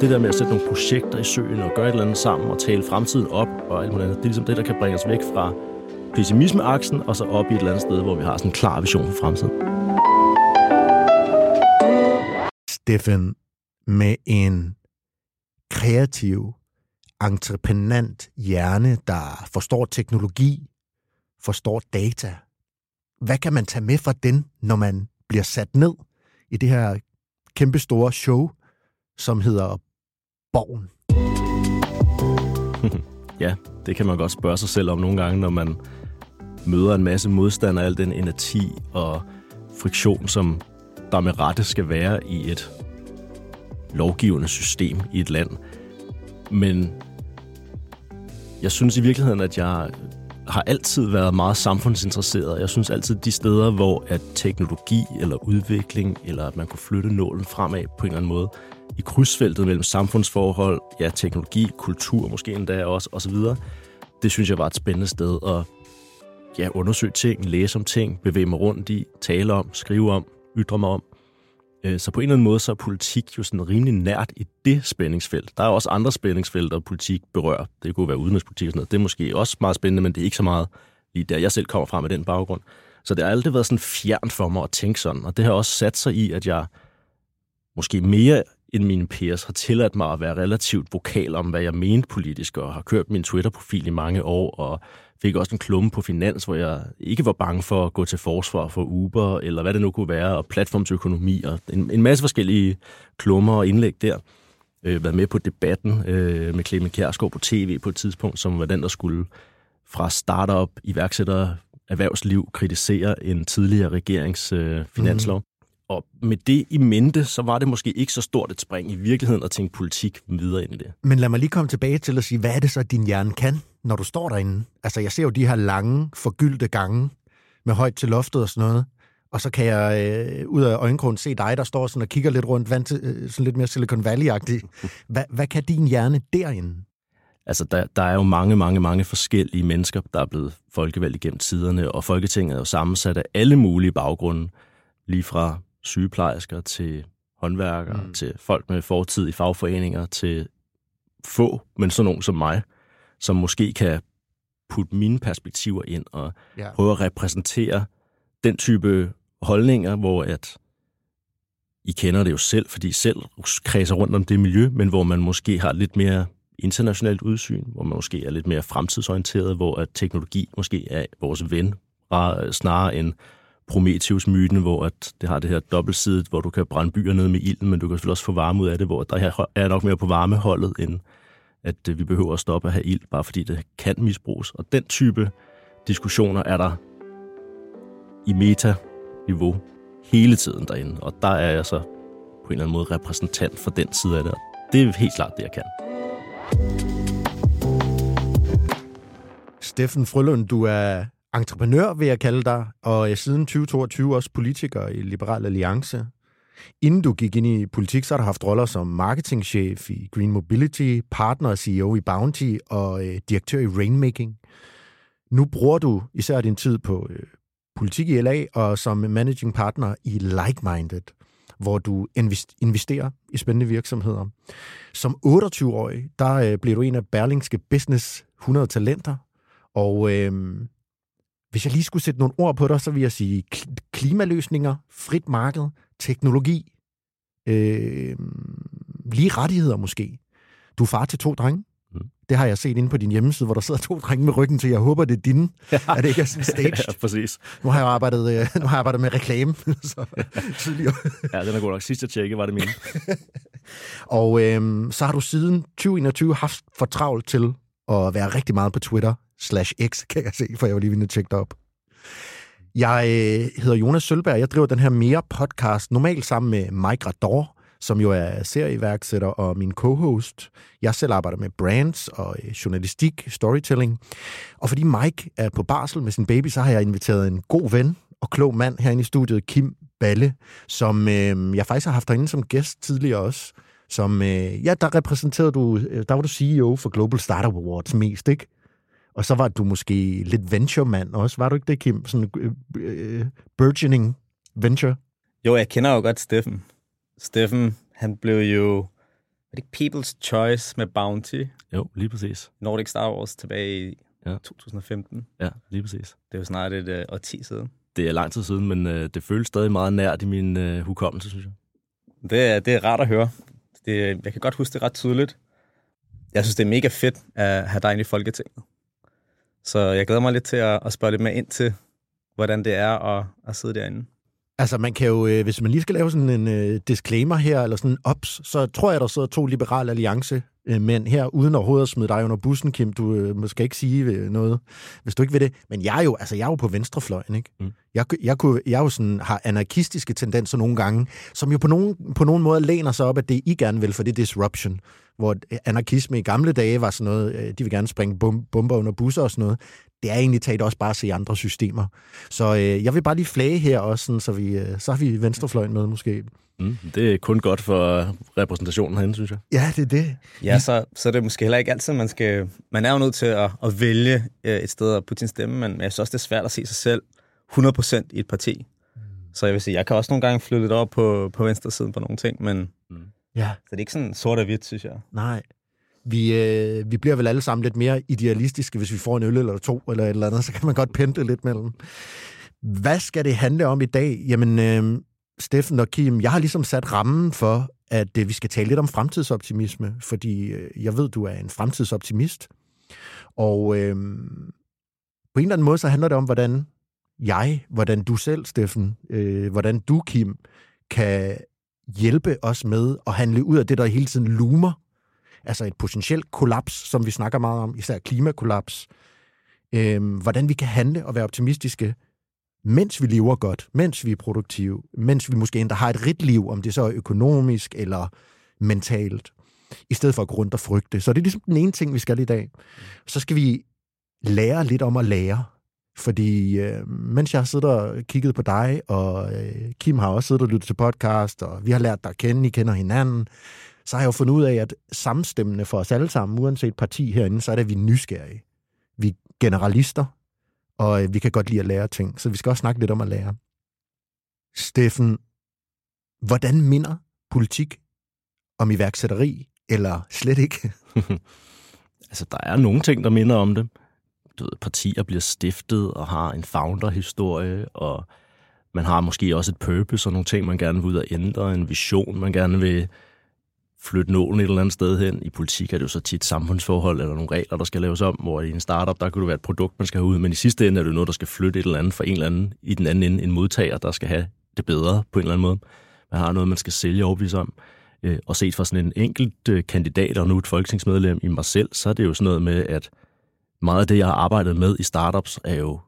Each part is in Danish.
Det der med at sætte nogle projekter i søen og gøre et eller andet sammen og tale fremtiden op og alt muligt andet, det er ligesom det, der kan bringe os væk fra pessimismeaksen og så op i et eller andet sted, hvor vi har sådan en klar vision for fremtiden. Steffen, med en kreativ, entreprenant hjerne, der forstår teknologi, forstår data. Hvad kan man tage med fra den, når man bliver sat ned i det her kæmpestore show, som hedder Borgen? ja, det kan man godt spørge sig selv om nogle gange, når man møder en masse modstand og al den energi og friktion, som der med rette skal være i et lovgivende system i et land. Men jeg synes i virkeligheden, at jeg har altid været meget samfundsinteresseret. Jeg synes altid, de steder, hvor at teknologi eller udvikling, eller at man kunne flytte nålen fremad på en eller anden måde, i krydsfeltet mellem samfundsforhold, ja, teknologi, kultur måske endda også, osv., det synes jeg var et spændende sted at ja, undersøge ting, læse om ting, bevæge mig rundt i, tale om, skrive om, ytre mig om. Øh, så på en eller anden måde, så er politik jo sådan rimelig nært i det spændingsfelt. Der er også andre spændingsfelter, politik berører. Det kunne være udenrigspolitik og sådan noget. Det er måske også meget spændende, men det er ikke så meget lige der, jeg selv kommer fra med den baggrund. Så det har aldrig været sådan fjernt for mig at tænke sådan, og det har også sat sig i, at jeg måske mere end mine peers har tilladt mig at være relativt vokal om, hvad jeg mente politisk, og har kørt min Twitter-profil i mange år, og fik også en klumme på finans, hvor jeg ikke var bange for at gå til forsvar for Uber, eller hvad det nu kunne være, og platformsøkonomi, og en, en masse forskellige klummer og indlæg der. Øh, været med på debatten øh, med Clemen Kjærsgaard på tv på et tidspunkt, som var den, der skulle fra startup, iværksætter, erhvervsliv kritisere en tidligere regerings øh, finanslov. Mm. Og med det i mente, så var det måske ikke så stort et spring i virkeligheden at tænke politik videre ind i det. Men lad mig lige komme tilbage til at sige, hvad er det så, din hjerne kan, når du står derinde? Altså, jeg ser jo de her lange, forgyldte gange med højt til loftet og sådan noget. Og så kan jeg øh, ud af øjenkrogen se dig, der står sådan og kigger lidt rundt, vand til, øh, sådan lidt mere Silicon Valley-agtigt. Hvad, hvad kan din hjerne derinde? Altså, der, der er jo mange, mange, mange forskellige mennesker, der er blevet folkevalgt igennem tiderne, og Folketinget er jo sammensat af alle mulige baggrunde, lige fra sygeplejersker til håndværkere, mm. til folk med fortid i fagforeninger, til få, men sådan nogen som mig, som måske kan putte mine perspektiver ind og ja. prøve at repræsentere den type holdninger, hvor at I kender det jo selv, fordi I selv kredser rundt om det miljø, men hvor man måske har lidt mere internationalt udsyn, hvor man måske er lidt mere fremtidsorienteret, hvor at teknologi måske er vores ven, snarere end Prometheus-myten, hvor at det har det her dobbeltsidet, hvor du kan brænde byer ned med ilden, men du kan selvfølgelig også få varme ud af det, hvor der er nok mere på varmeholdet, end at øh, vi behøver at stoppe at have ild, bare fordi det kan misbruges. Og den type diskussioner er der i meta-niveau hele tiden derinde, og der er jeg så på en eller anden måde repræsentant for den side af det. Det er helt klart det, jeg kan. Steffen Frølund, du er entreprenør, vil jeg kalde dig, og øh, siden 2022 også politiker i Liberal Alliance. Inden du gik ind i politik, så har du haft roller som marketingchef i Green Mobility, partner og CEO i Bounty og øh, direktør i Rainmaking. Nu bruger du især din tid på øh, politik i LA og som managing partner i Like-Minded, hvor du investerer i spændende virksomheder. Som 28-årig, der øh, blev du en af Berlingske Business 100 talenter, og øh, hvis jeg lige skulle sætte nogle ord på dig, så vil jeg sige klimaløsninger, frit marked, teknologi, øh, lige rettigheder måske. Du er far til to drenge. Mm. Det har jeg set inde på din hjemmeside, hvor der sidder to drenge med ryggen til. Jeg håber, det er dine. Ja. Er det ikke sådan staged? ja, præcis. Nu har jeg arbejdet, øh, nu har jeg arbejdet med reklame. så, tidligere. ja, den er god nok. Sidst jeg tjekkede, var det min. og øh, så har du siden 2021 haft for travlt til at være rigtig meget på Twitter slash X, kan jeg se, for jeg var lige ved at tjekke op. Jeg øh, hedder Jonas Sølberg, jeg driver den her Mere podcast, normalt sammen med Mike Rador, som jo er serieværksætter og min co-host. Jeg selv arbejder med brands og øh, journalistik, storytelling. Og fordi Mike er på barsel med sin baby, så har jeg inviteret en god ven og klog mand herinde i studiet, Kim Balle, som øh, jeg faktisk har haft herinde som gæst tidligere også. Som, øh, ja, der repræsenterede du, øh, der var du CEO for Global Startup Awards mest, ikke? Og så var du måske lidt venture-mand også, var du ikke det, Kim? Sådan øh, øh, burgeoning venture? Jo, jeg kender jo godt Steffen. Steffen, han blev jo var det ikke People's Choice med Bounty? Jo, lige præcis. Nordic Star Wars tilbage i ja. 2015. Ja, lige præcis. Det er jo snart et øh, årti siden. Det er lang tid siden, men øh, det føles stadig meget nært i min øh, hukommelse, synes jeg. Det er, det er rart at høre. Det, jeg kan godt huske det ret tydeligt. Jeg synes, det er mega fedt at have dig inde i Folketinget. Så jeg glæder mig lidt til at, at spørge lidt mere ind til, hvordan det er at, at sidde derinde. Altså, man kan jo, øh, hvis man lige skal lave sådan en uh, disclaimer her, eller sådan en ops, så tror jeg, der sidder to liberale alliance uh, mænd her, uden overhovedet at smide dig under bussen, Kim. Du uh, måske ikke sige noget, hvis du ikke vil det. Men jeg er jo, altså, jeg er jo på venstrefløjen, ikke? Mm. Jeg, jeg, kunne, jeg er jo sådan, har anarkistiske tendenser nogle gange, som jo på nogen, på nogen måde læner sig op, at det I gerne vil, for det er disruption hvor anarkisme i gamle dage var sådan noget, de vil gerne springe bomber under busser og sådan noget det er egentlig taget også bare at se andre systemer. Så øh, jeg vil bare lige flage her også, sådan, så, vi, øh, så har vi venstrefløjen med måske. Mm, det er kun godt for repræsentationen herinde, synes jeg. Ja, det er det. Ja, så, så er det måske heller ikke altid, man skal... Man er jo nødt til at, at vælge øh, et sted at putte sin stemme, men jeg synes også, det er svært at se sig selv 100% i et parti. Mm. Så jeg vil sige, jeg kan også nogle gange flytte lidt over på, på venstre siden på nogle ting, men... Mm. Ja. Så det er ikke sådan sort og hvidt, synes jeg. Nej. Vi, øh, vi bliver vel alle sammen lidt mere idealistiske, hvis vi får en øl eller to eller et eller andet, så kan man godt pendle lidt mellem. Hvad skal det handle om i dag? Jamen, øh, Steffen og Kim, jeg har ligesom sat rammen for, at øh, vi skal tale lidt om fremtidsoptimisme, fordi øh, jeg ved, du er en fremtidsoptimist. Og øh, på en eller anden måde, så handler det om, hvordan jeg, hvordan du selv, Steffen, øh, hvordan du, Kim, kan hjælpe os med at handle ud af det, der hele tiden lumer altså et potentielt kollaps, som vi snakker meget om, især klimakollaps, Øhm, hvordan vi kan handle og være optimistiske, mens vi lever godt, mens vi er produktive, mens vi måske endda har et rigt liv, om det så er økonomisk eller mentalt, i stedet for at gå rundt og frygte. Så det er ligesom den ene ting, vi skal i dag. Så skal vi lære lidt om at lære. Fordi øh, mens jeg har siddet og kigget på dig, og øh, Kim har også siddet og lyttet til podcast, og vi har lært dig at kende, I kender hinanden, så har jeg jo fundet ud af, at samstemmende for os alle sammen, uanset parti herinde, så er det, at vi er nysgerrige. Vi er generalister, og øh, vi kan godt lide at lære ting, så vi skal også snakke lidt om at lære. Steffen, hvordan minder politik om iværksætteri, eller slet ikke? altså, der er nogle ting, der minder om det. Du ved, partier bliver stiftet og har en founder-historie, og man har måske også et purpose og nogle ting, man gerne vil ud og ændre, en vision, man gerne vil flytte nålen et eller andet sted hen. I politik er det jo så tit samfundsforhold eller nogle regler, der skal laves om, hvor i en startup, der kan det være et produkt, man skal have ud, men i sidste ende er det noget, der skal flytte et eller andet for en eller anden, i den anden ende en modtager, der skal have det bedre på en eller anden måde. Man har noget, man skal sælge overbevise om. Øh, og set fra sådan en enkelt øh, kandidat og nu et folketingsmedlem i mig selv, så er det jo sådan noget med, at meget af det, jeg har arbejdet med i startups, er jo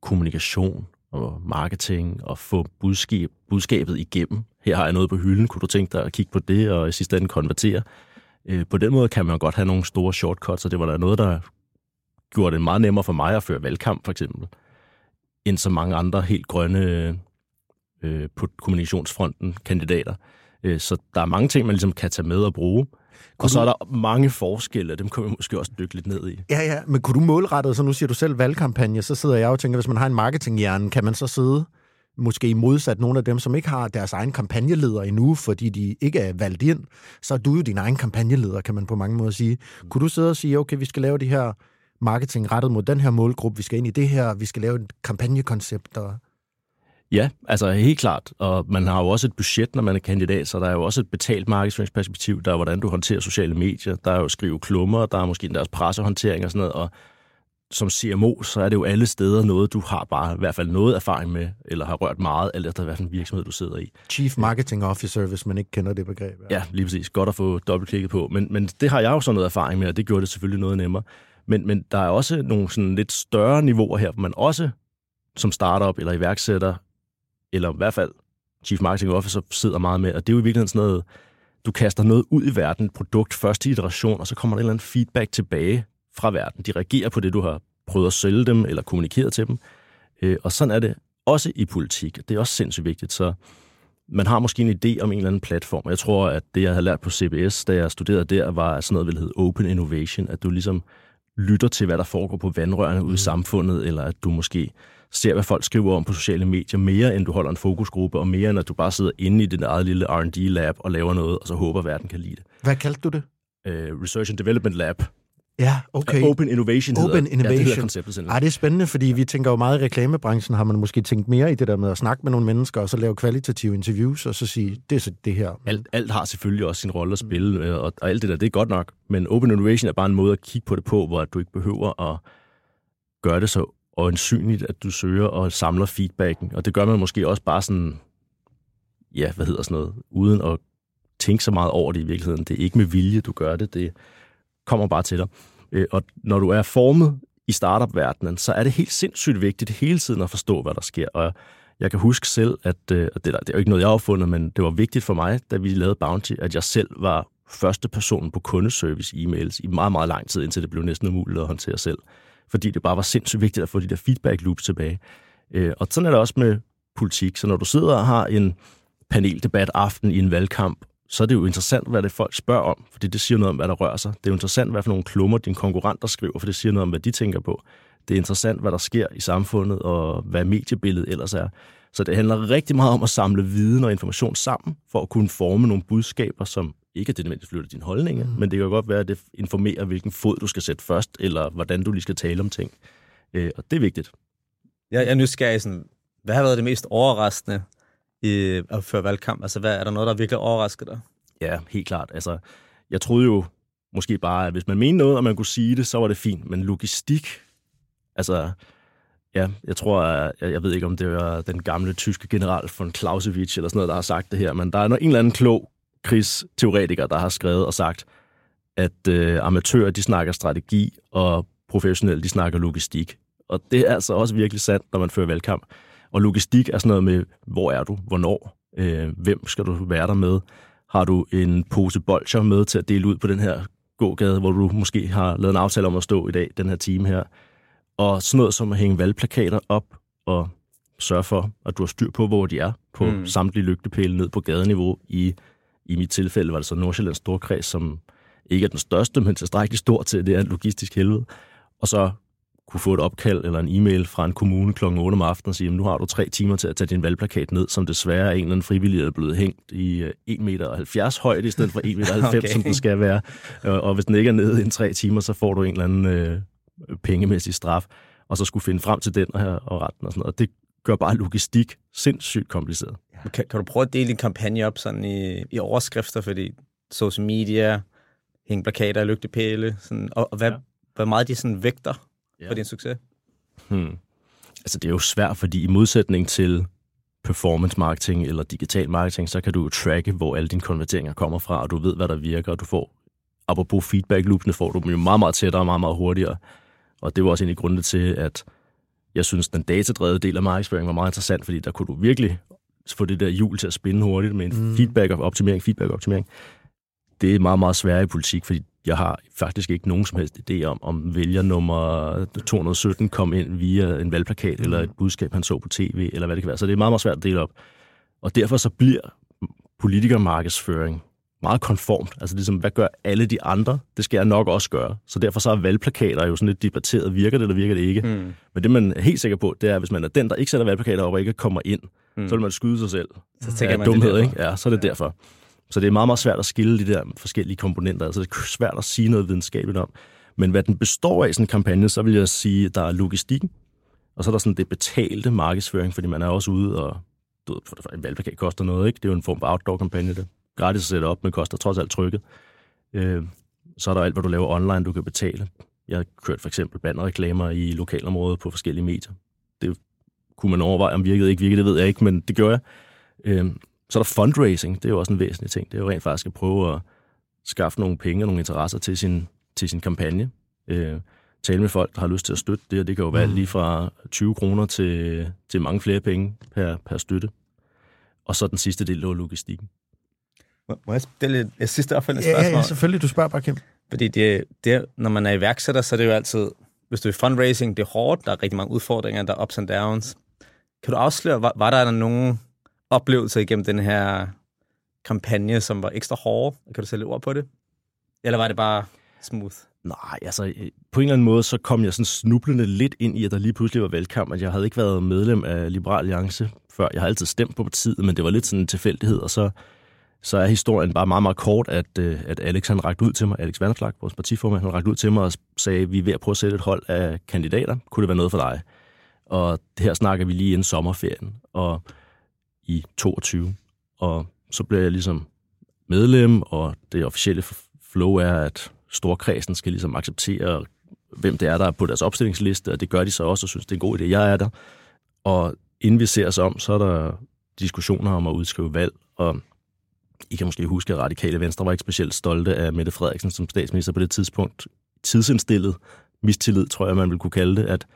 kommunikation og marketing og få budskab, budskabet igennem her har jeg noget på hylden, kunne du tænke dig at kigge på det, og i sidste ende konvertere? Øh, på den måde kan man godt have nogle store shortcuts, og det var der noget, der gjorde det meget nemmere for mig at føre valgkamp, for eksempel, end så mange andre helt grønne øh, på kommunikationsfronten kandidater. Øh, så der er mange ting, man ligesom kan tage med og bruge. Kunne og så er der mange forskelle, dem kan vi måske også dykke lidt ned i. Ja, ja, men kunne du målrettet, så nu siger du selv valgkampagne, så sidder jeg og tænker, hvis man har en marketinghjerne, kan man så sidde måske modsat nogle af dem, som ikke har deres egen kampagneleder endnu, fordi de ikke er valgt ind, så er du jo din egen kampagneleder, kan man på mange måder sige. Mm. Kunne du sidde og sige, okay, vi skal lave de her marketing rettet mod den her målgruppe, vi skal ind i det her, vi skal lave et kampagnekoncept. Og... Ja, altså helt klart. Og man har jo også et budget, når man er kandidat, så der er jo også et betalt markedsføringsperspektiv. Der er, hvordan du håndterer sociale medier. Der er jo skrive klummer, der er måske deres pressehåndtering og sådan noget. Og som CMO, så er det jo alle steder noget, du har bare i hvert fald noget erfaring med, eller har rørt meget, alt efter hvilken virksomhed du sidder i. Chief Marketing Officer, hvis man ikke kender det begreb. Ja, lige præcis. Godt at få dobbeltklikket på. Men, men det har jeg jo så noget erfaring med, og det gjorde det selvfølgelig noget nemmere. Men, men der er også nogle sådan lidt større niveauer her, hvor man også som startup eller iværksætter, eller i hvert fald Chief Marketing Officer sidder meget med, og det er jo i virkeligheden sådan noget, du kaster noget ud i verden, produkt, første iteration, og så kommer der en eller anden feedback tilbage fra verden. De reagerer på det, du har prøvet at sælge dem eller kommunikeret til dem. Øh, og sådan er det også i politik. Det er også sindssygt vigtigt. Så man har måske en idé om en eller anden platform. Jeg tror, at det, jeg havde lært på CBS, da jeg studerede der, var sådan noget, der hed open innovation. At du ligesom lytter til, hvad der foregår på vandrørene ude i mm. samfundet, eller at du måske ser, hvad folk skriver om på sociale medier, mere end du holder en fokusgruppe, og mere end at du bare sidder inde i dit eget lille R&D-lab og laver noget, og så håber, at verden kan lide det. Hvad kaldte du det? Uh, Research and Development Lab. Ja, okay. Open Innovation Open hedder, Innovation. Ja, det hedder konceptet Ej, det er spændende, fordi vi tænker jo meget i reklamebranchen, har man måske tænkt mere i det der med at snakke med nogle mennesker, og så lave kvalitative interviews, og så sige, det er så det her. Alt, alt har selvfølgelig også sin rolle at spille, øh, og, og alt det der, det er godt nok. Men Open Innovation er bare en måde at kigge på det på, hvor du ikke behøver at gøre det så og ansynligt, at du søger og samler feedbacken. Og det gør man måske også bare sådan, ja, hvad hedder sådan noget, uden at tænke så meget over det i virkeligheden. Det er ikke med vilje, du gør det. Det kommer bare til dig. Øh, og når du er formet i startup-verdenen, så er det helt sindssygt vigtigt hele tiden at forstå, hvad der sker. Og jeg kan huske selv, at øh, det, det er jo ikke noget, jeg har opfundet, men det var vigtigt for mig, da vi lavede Bounty, at jeg selv var første person på kundeservice e-mails i meget, meget lang tid, indtil det blev næsten umuligt at håndtere selv. Fordi det bare var sindssygt vigtigt at få de der feedback loops tilbage. Øh, og sådan er det også med politik. Så når du sidder og har en paneldebat aften i en valgkamp, så er det jo interessant, hvad det folk spørger om, fordi det siger noget om, hvad der rører sig. Det er jo interessant, hvad for nogle klummer dine konkurrenter skriver, for det siger noget om, hvad de tænker på. Det er interessant, hvad der sker i samfundet, og hvad mediebilledet ellers er. Så det handler rigtig meget om at samle viden og information sammen, for at kunne forme nogle budskaber, som ikke er det nødvendigvis flytter dine holdninger, mm. men det kan godt være, at det informerer, hvilken fod du skal sætte først, eller hvordan du lige skal tale om ting. Øh, og det er vigtigt. Jeg, jeg er nysgerrig sådan, hvad har været det mest overraskende i, at føre valgkamp? Altså, hvad, er der noget, der virkelig overrasker dig? Ja, helt klart. Altså, jeg troede jo måske bare, at hvis man mente noget, og man kunne sige det, så var det fint. Men logistik, altså, ja, jeg tror, jeg, jeg ved ikke, om det var den gamle tyske general von Clausewitz eller sådan noget, der har sagt det her, men der er en eller anden klog krigsteoretiker, der har skrevet og sagt, at øh, amatører, de snakker strategi, og professionelle, de snakker logistik. Og det er altså også virkelig sandt, når man fører valgkamp. Og logistik er sådan noget med, hvor er du, hvornår, øh, hvem skal du være der med, har du en pose bolcher med til at dele ud på den her gågade, hvor du måske har lavet en aftale om at stå i dag, den her time her. Og sådan noget som at hænge valgplakater op og sørge for, at du har styr på, hvor de er, på mm. samtlige lygtepæle ned på gadeniveau. I, I mit tilfælde var det så Nordsjællands Storkreds, som ikke er den største, men tilstrækkeligt stor til, det er en logistisk helvede. Og så kunne få et opkald eller en e-mail fra en kommune kl. 8 om aftenen og sige, nu har du tre timer til at tage din valgplakat ned, som desværre er en eller anden frivillig er blevet hængt i 1,70 meter højde i stedet for 1,90 meter, okay. som den skal være. Og hvis den ikke er nede i tre timer, så får du en eller anden øh, pengemæssig straf, og så skulle finde frem til den her og retten og sådan noget. Det gør bare logistik sindssygt kompliceret. Kan, kan du prøve at dele din kampagne op sådan i, i overskrifter, fordi social media, hænge plakater og lygtepæle, sådan, og, og hvad, ja. hvor meget de sådan vægter ja. for din succes? Hmm. Altså, det er jo svært, fordi i modsætning til performance marketing eller digital marketing, så kan du jo tracke, hvor alle dine konverteringer kommer fra, og du ved, hvad der virker, og du får, apropos feedback loopene, får du dem jo meget, meget tættere og meget, meget hurtigere. Og det var også en af grundene til, at jeg synes, den datadrevede del af markedsføring var meget interessant, fordi der kunne du virkelig få det der hjul til at spinde hurtigt med en mm. feedback og optimering, feedback og optimering. Det er meget, meget svært i politik, fordi jeg har faktisk ikke nogen som helst idé om, om vælger nummer 217 kom ind via en valgplakat mm. eller et budskab, han så på tv, eller hvad det kan være. Så det er meget, meget svært at dele op. Og derfor så bliver politikermarkedsføring meget konformt. Altså ligesom, hvad gør alle de andre? Det skal jeg nok også gøre. Så derfor så er valgplakater jo sådan lidt debatteret. Virker det, eller virker det ikke? Mm. Men det, man er helt sikker på, det er, at hvis man er den, der ikke sætter valgplakater op og ikke kommer ind, mm. så vil man skyde sig selv. Så tænker ja, man dumhed, det ikke? Ja, så er det ja. derfor. Så det er meget, meget svært at skille de der forskellige komponenter. Altså det er svært at sige noget videnskabeligt om. Men hvad den består af, sådan en kampagne, så vil jeg sige, at der er logistikken, og så er der sådan det betalte markedsføring, fordi man er også ude og... Du ved, for en valgplakat koster noget, ikke? Det er jo en form for outdoor-kampagne, det. Gratis at sætte op, men koster trods alt trykket. Øh, så er der alt, hvad du laver online, du kan betale. Jeg har kørt for eksempel bannerreklamer i lokalområdet på forskellige medier. Det kunne man overveje, om virkede ikke virkede, det ved jeg ikke, men det gjorde jeg. Øh, så er der fundraising, det er jo også en væsentlig ting. Det er jo rent faktisk at prøve at skaffe nogle penge og nogle interesser til sin, til sin kampagne. Øh, tale med folk, der har lyst til at støtte det, og det kan jo være mm. lige fra 20 kroner til, til mange flere penge per, per støtte. Og så den sidste del er logistikken. Må jeg stille et sidste opfølgende spørgsmål? Ja, ja, selvfølgelig. Du spørger bare, Kim. Fordi det, det, når man er iværksætter, så er det jo altid, hvis du er fundraising, det er hårdt, der er rigtig mange udfordringer, der er ups and downs. Kan du afsløre, var, var der nogen oplevelser igennem den her kampagne, som var ekstra hårde? Kan du sætte lidt ord på det? Eller var det bare smooth? Nej, altså øh, på en eller anden måde, så kom jeg sådan snublende lidt ind i, at der lige pludselig var valgkamp, at jeg havde ikke været medlem af Liberal Alliance før. Jeg har altid stemt på partiet, men det var lidt sådan en tilfældighed, og så, så er historien bare meget, meget kort, at, øh, at Alex han rakte ud til mig, Alex Vanderslag, vores partiformand, han rakte ud til mig og sagde, vi er ved at prøve at sætte et hold af kandidater. Kunne det være noget for dig? Og det her snakker vi lige inden sommerferien og i 22. Og så blev jeg ligesom medlem, og det officielle flow er, at storkredsen skal ligesom acceptere, hvem det er, der er på deres opstillingsliste, og det gør de så også, og synes, det er en god idé, jeg er der. Og inden vi ser os om, så er der diskussioner om at udskrive valg, og i kan måske huske, at Radikale Venstre var ikke specielt stolte af Mette Frederiksen som statsminister på det tidspunkt. Tidsindstillet mistillid, tror jeg, man vil kunne kalde det, at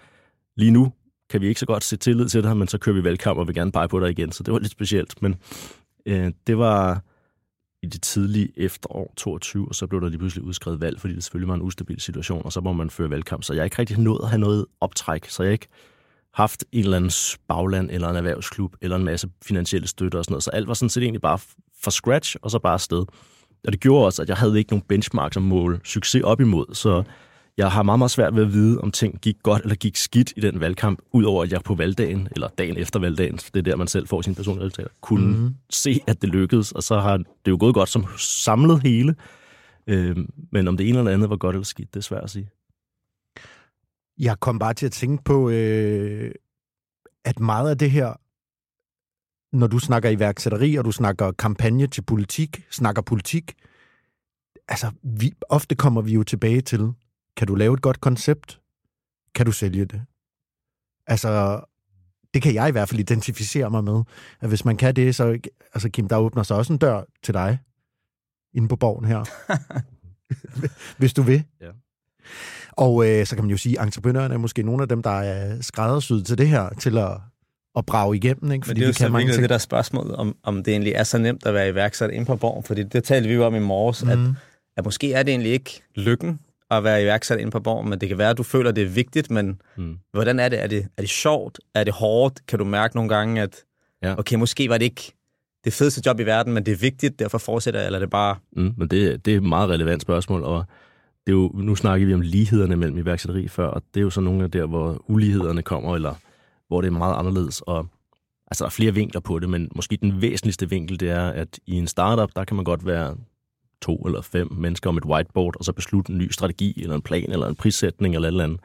lige nu kan vi ikke så godt se tillid til dig, men så kører vi valgkamp og vil gerne pege på dig igen. Så det var lidt specielt. Men øh, det var i det tidlige efterår 22, og så blev der lige pludselig udskrevet valg, fordi det selvfølgelig var en ustabil situation, og så må man føre valgkamp. Så jeg er ikke rigtig nået at have noget optræk, så jeg ikke haft en eller anden bagland, eller en erhvervsklub, eller en masse finansielle støtte og sådan noget. Så alt var sådan set egentlig bare fra scratch, og så bare afsted. Og det gjorde også, at jeg havde ikke nogen benchmark som mål succes op imod, så jeg har meget, meget svært ved at vide, om ting gik godt eller gik skidt i den valgkamp, udover at jeg på valgdagen, eller dagen efter valgdagen, det er der, man selv får sin personlige resultater, kunne mm. se, at det lykkedes, og så har det jo gået godt som samlet hele. Øh, men om det ene eller andet var godt eller skidt, det er svært at sige. Jeg kom bare til at tænke på, øh, at meget af det her, når du snakker iværksætteri, og du snakker kampagne til politik, snakker politik, altså vi, ofte kommer vi jo tilbage til, kan du lave et godt koncept? Kan du sælge det? Altså, det kan jeg i hvert fald identificere mig med. At hvis man kan det, så... Altså, Kim, der åbner sig også en dør til dig. Inde på borgen her. hvis du vil. Ja. Og øh, så kan man jo sige, at entreprenørerne er måske nogle af dem, der er skræddersyet til det her, til at, at brage igennem. Ikke? Fordi Men det er jo de kan så mange ting. det der spørgsmål, om, om det egentlig er så nemt at være iværksætter inde på borgen. Fordi det talte vi jo om i morges, mm. at, at måske er det egentlig ikke lykken at være iværksat ind på borgen, men det kan være, at du føler, at det er vigtigt, men mm. hvordan er det? Er, det? er det sjovt? Er det hårdt? Kan du mærke nogle gange, at ja. okay, måske var det ikke det fedeste job i verden, men det er vigtigt, derfor fortsætter jeg, eller er det bare... Mm, men det, det er et meget relevant spørgsmål, og det er jo, nu snakker vi om lighederne mellem iværksætteri før, og det er jo så nogle af der, hvor ulighederne kommer, eller hvor det er meget anderledes, og altså der er flere vinkler på det, men måske den væsentligste vinkel, det er, at i en startup, der kan man godt være to eller fem mennesker om et whiteboard, og så beslutte en ny strategi, eller en plan, eller en prissætning, eller et eller andet.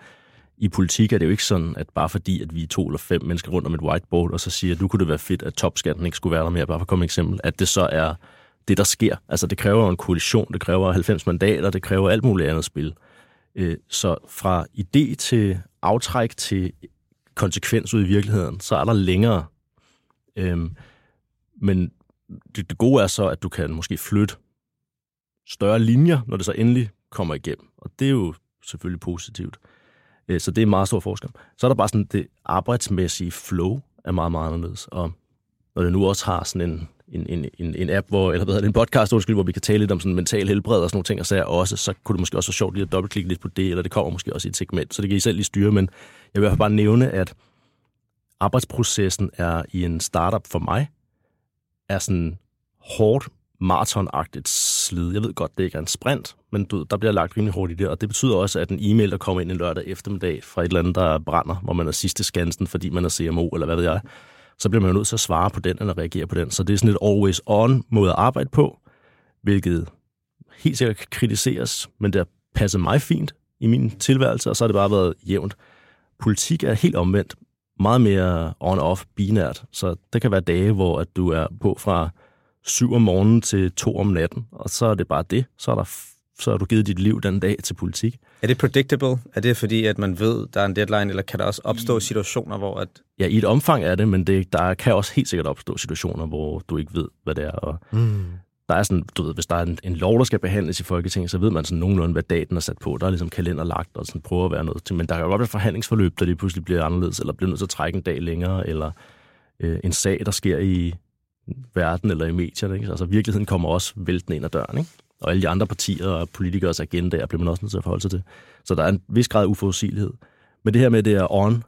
I politik er det jo ikke sådan, at bare fordi, at vi er to eller fem mennesker rundt om et whiteboard, og så siger, at nu kunne det være fedt, at topskatten ikke skulle være der mere, bare for at komme et eksempel, at det så er det, der sker. Altså, det kræver en koalition, det kræver 90 mandater, det kræver alt muligt andet spil. Øh, så fra idé til aftræk til konsekvens ud i virkeligheden, så er der længere. Øhm, men det, det gode er så, at du kan måske flytte større linjer, når det så endelig kommer igennem. Og det er jo selvfølgelig positivt. Øh, så det er en meget stor forskel. Så er der bare sådan, det arbejdsmæssige flow er meget, meget anderledes. Og når det nu også har sådan en, en, en, en app, hvor, eller hvad hedder en podcast, undskyld, hvor vi kan tale lidt om sådan mental helbred og sådan nogle ting og sager også, så kunne det måske også være sjovt lige at dobbeltklikke lidt på det, eller det kommer måske også i et segment, så det kan I selv lige styre, men jeg vil i hvert fald bare nævne, at arbejdsprocessen er i en startup for mig, er sådan hårdt maratonagtigt slid. Jeg ved godt, det ikke er en sprint, men du, der bliver lagt rimelig i det og det betyder også, at en e-mail, der kommer ind en lørdag eftermiddag fra et eller andet, der brænder, hvor man er sidste skansen, fordi man er CMO, eller hvad ved jeg, så bliver man jo nødt til at svare på den, eller reagere på den. Så det er sådan et always on måde at arbejde på, hvilket helt sikkert kan kritiseres, men det har passet mig fint, i min tilværelse, og så har det bare været jævnt. Politik er helt omvendt. Meget mere on-off, binært. Så det kan være dage, hvor at du er på fra 7 om morgenen til 2 om natten, og så er det bare det. Så er der så har du givet dit liv den dag til politik. Er det predictable? Er det fordi, at man ved, der er en deadline, eller kan der også opstå situationer, hvor... At... Ja, i et omfang er det, men det, der kan også helt sikkert opstå situationer, hvor du ikke ved, hvad det er. Og mm. Der er sådan, du ved, hvis der er en, en lov, der skal behandles i Folketinget, så ved man sådan nogenlunde, hvad daten er sat på. Der er ligesom kalender lagt, og sådan prøver at være noget til. Men der kan godt være forhandlingsforløb, der det pludselig bliver anderledes, eller bliver nødt til at trække en dag længere, eller øh, en sag, der sker i verden eller i medierne. Ikke? Altså virkeligheden kommer også væltende ind ad døren. Ikke? Og alle de andre partier og politikers agendaer bliver man også nødt til at forholde sig til. Så der er en vis grad af uforudsigelighed. Men det her med, at det er on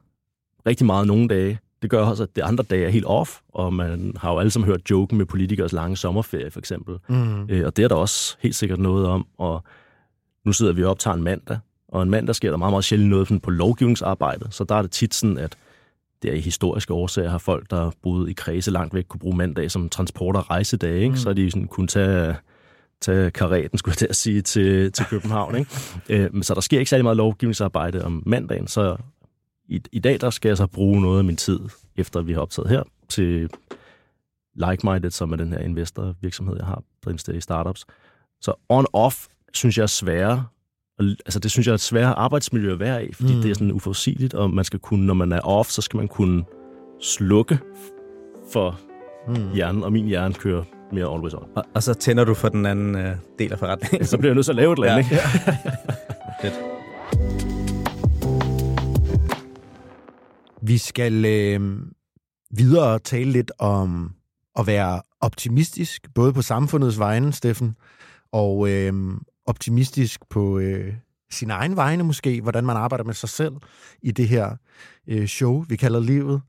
rigtig meget nogle dage, det gør også, at det andre dage er helt off, og man har jo alle sammen hørt joken med politikers lange sommerferie, for eksempel. Mm. Øh, og det er der også helt sikkert noget om, og nu sidder vi og optager en mandag, og en mandag sker der meget, meget sjældent noget på lovgivningsarbejdet, så der er det tit sådan, at det er i historiske årsager har folk, der boede i kredse langt væk, kunne bruge mandag som transport- og rejsedage, ikke? Mm. så de sådan kunne tage tage karaten, skulle jeg til at sige, til, til København. Ikke? Øh, så der sker ikke særlig meget lovgivningsarbejde om mandagen, så i, i dag der skal jeg så bruge noget af min tid, efter vi har optaget her, til Like-Minded, som er den her investorvirksomhed, jeg har, der investerer i startups. Så on-off synes jeg er sværere. Altså det synes jeg er et sværere arbejdsmiljø at være i, fordi mm. det er sådan uforudsigeligt, og man skal kunne, når man er off, så skal man kunne slukke for mm. hjernen, og min hjerne kører mere always on. Og, og så tænder du for den anden øh, del af forretningen. så bliver jeg nødt til at lave et eller andet, ja. Fedt. Vi skal øh, videre tale lidt om at være optimistisk, både på samfundets vegne, Steffen, og øh, optimistisk på øh, sin egen vegne måske, hvordan man arbejder med sig selv i det her øh, show, vi kalder livet.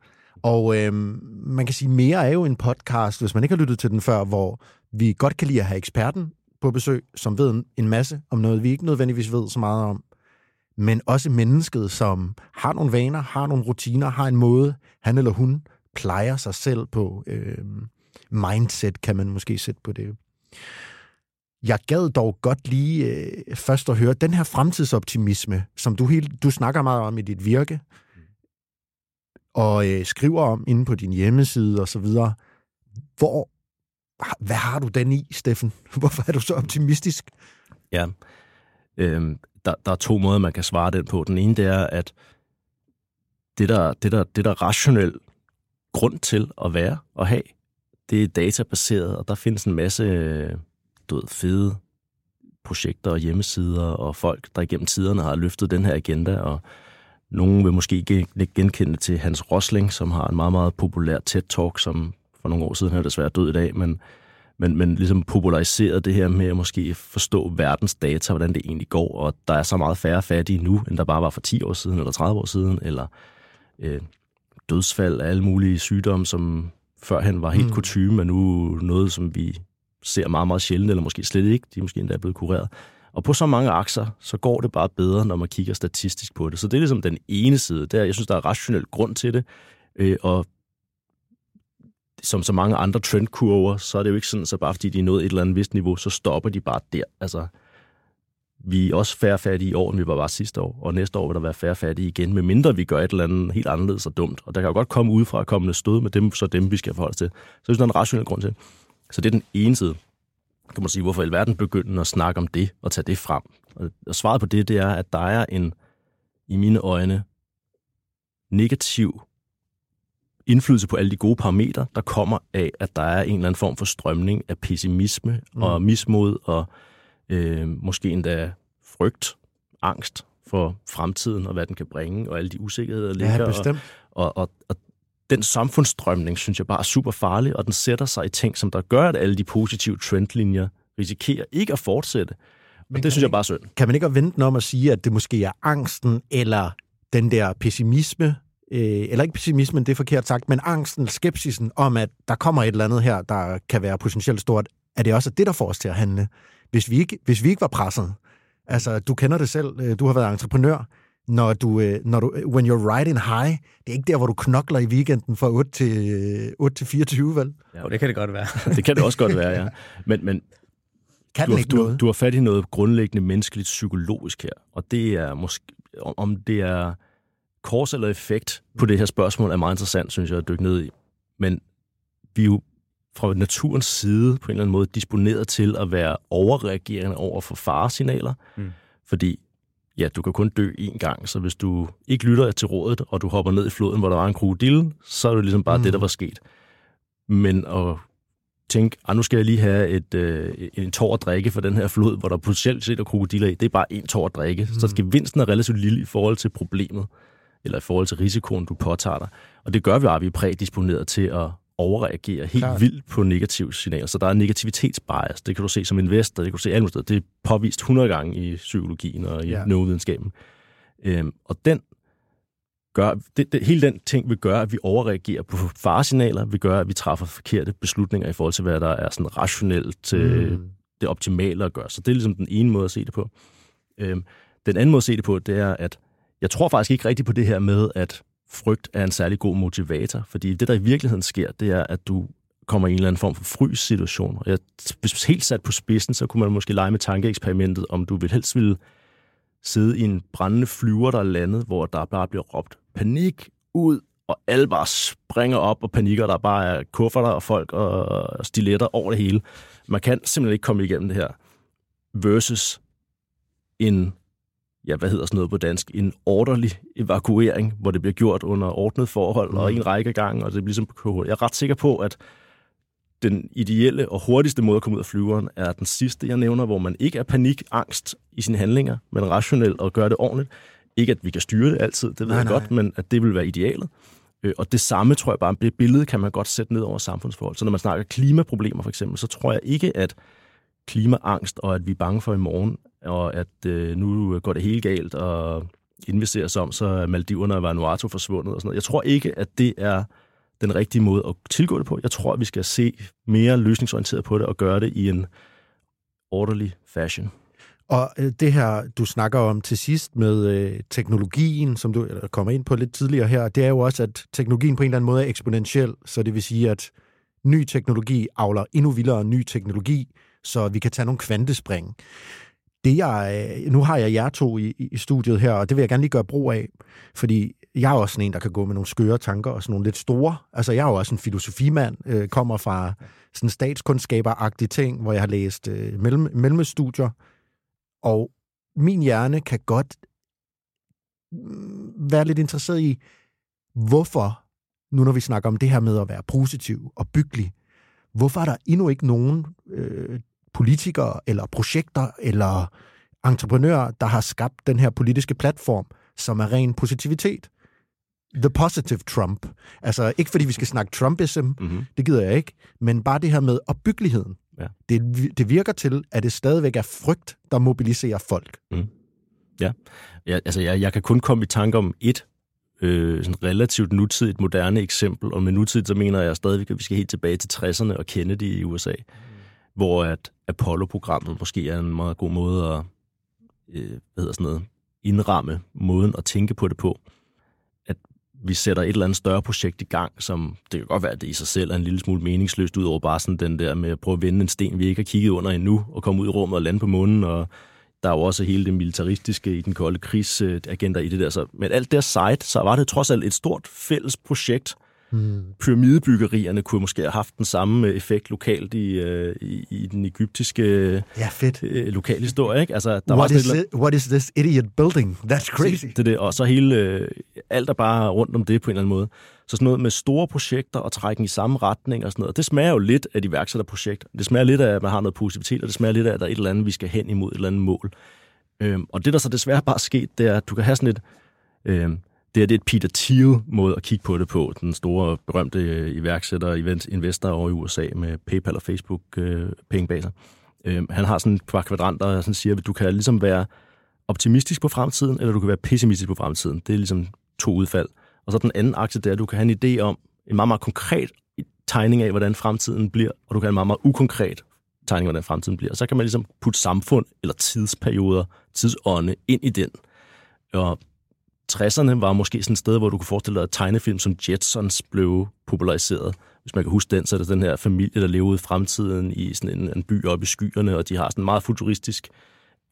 Og øh, man kan sige, mere er jo en podcast, hvis man ikke har lyttet til den før, hvor vi godt kan lide at have eksperten på besøg, som ved en masse om noget, vi ikke nødvendigvis ved så meget om. Men også mennesket, som har nogle vaner, har nogle rutiner, har en måde, han eller hun plejer sig selv på. Øh, mindset kan man måske sætte på det. Jeg gad dog godt lige øh, først at høre den her fremtidsoptimisme, som du, helt, du snakker meget om i dit virke, og øh, skriver om inde på din hjemmeside og så videre. Hvor, hvad har du den i, Steffen? Hvorfor er du så optimistisk? Ja, øh, der, der er to måder, man kan svare den på. Den ene, det er, at det der, det der, det der rationel grund til at være og have, det er databaseret, og der findes en masse øh, du ved, fede projekter og hjemmesider og folk, der igennem tiderne har løftet den her agenda, og nogen vil måske ikke genkende til Hans Rosling, som har en meget, meget populær TED-talk, som for nogle år siden er desværre død i dag, men, men, men ligesom populariseret det her med at måske forstå verdens data, hvordan det egentlig går, og der er så meget færre fattige nu, end der bare var for 10 år siden, eller 30 år siden, eller øh, dødsfald af alle mulige sygdomme, som førhen var helt mm. kutume, men nu noget, som vi ser meget, meget sjældent, eller måske slet ikke. De er måske endda blevet kureret. Og på så mange akser, så går det bare bedre, når man kigger statistisk på det. Så det er ligesom den ene side. Der, jeg synes, der er rationel grund til det. Øh, og som så mange andre trendkurver, så er det jo ikke sådan, så bare fordi de er nået et eller andet vist niveau, så stopper de bare der. Altså, vi er også færre fattige i år, end vi var bare sidste år, og næste år vil der være færre fattige igen, medmindre vi gør et eller andet helt anderledes og dumt. Og der kan jo godt komme udefra kommende stød med dem, så dem vi skal forholde os til. Så det er sådan en rationel grund til. Så det er den ene side kan man sige, hvorfor i alverden begynde at snakke om det og tage det frem? Og svaret på det, det er, at der er en, i mine øjne, negativ indflydelse på alle de gode parametre, der kommer af, at der er en eller anden form for strømning af pessimisme mm. og mismod og øh, måske endda frygt, angst for fremtiden og hvad den kan bringe, og alle de usikkerheder, der ligger. Ja, bestemt. Og, og, og, og den samfundsstrømning, synes jeg bare er super farlig, og den sætter sig i ting, som der gør, at alle de positive trendlinjer risikerer ikke at fortsætte. Men og det synes jeg bare er synd. Kan man ikke vente om at sige, at det måske er angsten eller den der pessimisme, øh, eller ikke pessimismen, det er forkert sagt, men angsten, skepsisen om, at der kommer et eller andet her, der kan være potentielt stort, er det også det, der får os til at handle. Hvis vi ikke, hvis vi ikke var presset, altså du kender det selv, øh, du har været entreprenør, når du, øh, når du, when you're riding high, det er ikke der, hvor du knokler i weekenden fra 8 til, 8 til 24, vel? Ja, det kan det godt være. det kan det også godt være, ja. Men, men Kan du, har, ikke du, noget? du har fat i noget grundlæggende menneskeligt psykologisk her, og det er måske, om det er kors eller effekt på det her spørgsmål, er meget interessant, synes jeg, at dykke ned i. Men vi er jo fra naturens side på en eller anden måde disponeret til at være overreagerende over for faresignaler, mm. fordi ja, du kan kun dø én gang, så hvis du ikke lytter til rådet, og du hopper ned i floden, hvor der var en krokodille, så er det ligesom bare mm. det, der var sket. Men at tænke, ah, nu skal jeg lige have et, øh, en tår at drikke for den her flod, hvor der potentielt set er krokodiller i, det er bare en tår at drikke. Mm. Så gevinsten er relativt lille i forhold til problemet, eller i forhold til risikoen, du påtager dig. Og det gør vi, at vi er prædisponeret til at overreagere helt Klart. vildt på negative signaler. Så der er negativitetsbias. Det kan du se som investor, det kan du se alle steder. Det er påvist 100 gange i psykologien og i ja. neurovidenskaben. Øhm, og den gør, det, det, hele den ting vil gøre, at vi overreagerer på faresignaler, vil gøre, at vi træffer forkerte beslutninger i forhold til, hvad der er sådan rationelt øh, Mm. det optimale at gøre. Så det er ligesom den ene måde at se det på. Øhm, den anden måde at se det på, det er, at jeg tror faktisk ikke rigtigt på det her med, at frygt er en særlig god motivator, fordi det, der i virkeligheden sker, det er, at du kommer i en eller anden form for frys-situation. Og jeg, hvis helt sat på spidsen, så kunne man måske lege med tankeeksperimentet, om du vil helst ville sidde i en brændende flyver, der er landet, hvor der bare bliver råbt panik ud, og alle bare springer op og panikker, der bare er kufferter og folk og stiletter over det hele. Man kan simpelthen ikke komme igennem det her. Versus en, ja, hvad hedder sådan noget på dansk, en orderly evakuering, hvor det bliver gjort under ordnet forhold mm. og en række gange, og det bliver ligesom på. Jeg er ret sikker på, at den ideelle og hurtigste måde at komme ud af flyveren er den sidste, jeg nævner, hvor man ikke er panikangst i sine handlinger, men rationel og gør det ordentligt. Ikke at vi kan styre det altid, det ved Nej, jeg nej. godt, men at det vil være idealet. Øh, Og det samme tror jeg bare, det billede kan man godt sætte ned over samfundsforhold. Så når man snakker klimaproblemer for eksempel, så tror jeg ikke, at klimaangst og at vi er bange for i morgen, og at øh, nu øh, går det helt galt, og inden vi ser os om, så er Maldiverne og Vanuatu forsvundet og sådan noget. Jeg tror ikke, at det er den rigtige måde at tilgå det på. Jeg tror, at vi skal se mere løsningsorienteret på det og gøre det i en orderly fashion. Og øh, det her, du snakker om til sidst med øh, teknologien, som du kommer ind på lidt tidligere her, det er jo også, at teknologien på en eller anden måde er eksponentiel, så det vil sige, at ny teknologi avler endnu vildere ny teknologi, så vi kan tage nogle kvantespring. Det jeg, øh, nu har jeg jer to i, i studiet her, og det vil jeg gerne lige gøre brug af, fordi jeg er også sådan en, der kan gå med nogle skøre tanker og sådan nogle lidt store. Altså, jeg er jo også en filosofimand, øh, kommer fra sådan statskundskaber-agtige ting, hvor jeg har læst øh, mellem, mellemstudier, og min hjerne kan godt mm, være lidt interesseret i, hvorfor, nu når vi snakker om det her med at være positiv og byggelig, hvorfor er der endnu ikke nogen øh, politikere eller projekter eller entreprenører, der har skabt den her politiske platform, som er ren positivitet? The positive Trump. Altså, ikke fordi vi skal snakke Trumpism, Mm-hmm. det gider jeg ikke, men bare det her med opbyggeligheden. Ja. Det, det virker til, at det stadigvæk er frygt, der mobiliserer folk. Ja, altså jeg, jeg kan kun komme i tanke om et øh, sådan relativt nutidigt, moderne eksempel, og med nutidigt, så mener jeg stadigvæk, at vi skal helt tilbage til 60'erne og Kennedy i USA, mm. hvor at Apollo-programmet måske er en meget god måde at øh, hvad hedder sådan noget, indramme måden at tænke på det på. At vi sætter et eller andet større projekt i gang, som det kan godt være, at det i sig selv er en lille smule meningsløst, ud over bare sådan den der med at prøve at vende en sten, vi ikke har kigget under endnu, og komme ud i rummet og lande på månen, og der er jo også hele det militaristiske i den kolde krigsagenda i det der. Så, men alt det site, så var det trods alt et stort fælles projekt. Hmm. Pyramidebyggerierne kunne måske have haft den samme effekt lokalt i, øh, i, i den egyptiske Ja, fedt. øh, lokalhistorie. Ikke? Altså, der var What sådan is, eller- it, what is this idiot building? That's crazy. det, er det, og så hele, øh, alt er bare rundt om det på en eller anden måde. Så sådan noget med store projekter og trækken i samme retning og sådan noget, det smager jo lidt af et iværksætterprojekt. Det smager lidt af, at man har noget positivitet, og det smager lidt af, at der er et eller andet, vi skal hen imod et eller andet mål. Øhm, og det, der så desværre bare er sket, det er, at du kan have sådan et... Øhm, det her, det er et Peter Thiel-måde at kigge på det på, den store, berømte øh, iværksætter, event, investor over i USA med PayPal og Facebook øh, penge bag sig. Øhm, han har sådan et par kvadranter, og sådan siger, at du kan ligesom være optimistisk på fremtiden, eller du kan være pessimistisk på fremtiden. Det er ligesom to udfald. Og så den anden akse, det er, at du kan have en idé om en meget, meget konkret tegning af, hvordan fremtiden bliver, og du kan have en meget, meget ukonkret tegning af, hvordan fremtiden bliver. Og så kan man ligesom putte samfund eller tidsperioder, tidsånde ind i den. Og 60'erne var måske sådan et sted, hvor du kunne forestille dig, at tegnefilm som Jetsons blev populariseret, hvis man kan huske den, så er det den her familie, der lever ude i fremtiden i sådan en, en by oppe i skyerne, og de har sådan meget futuristisk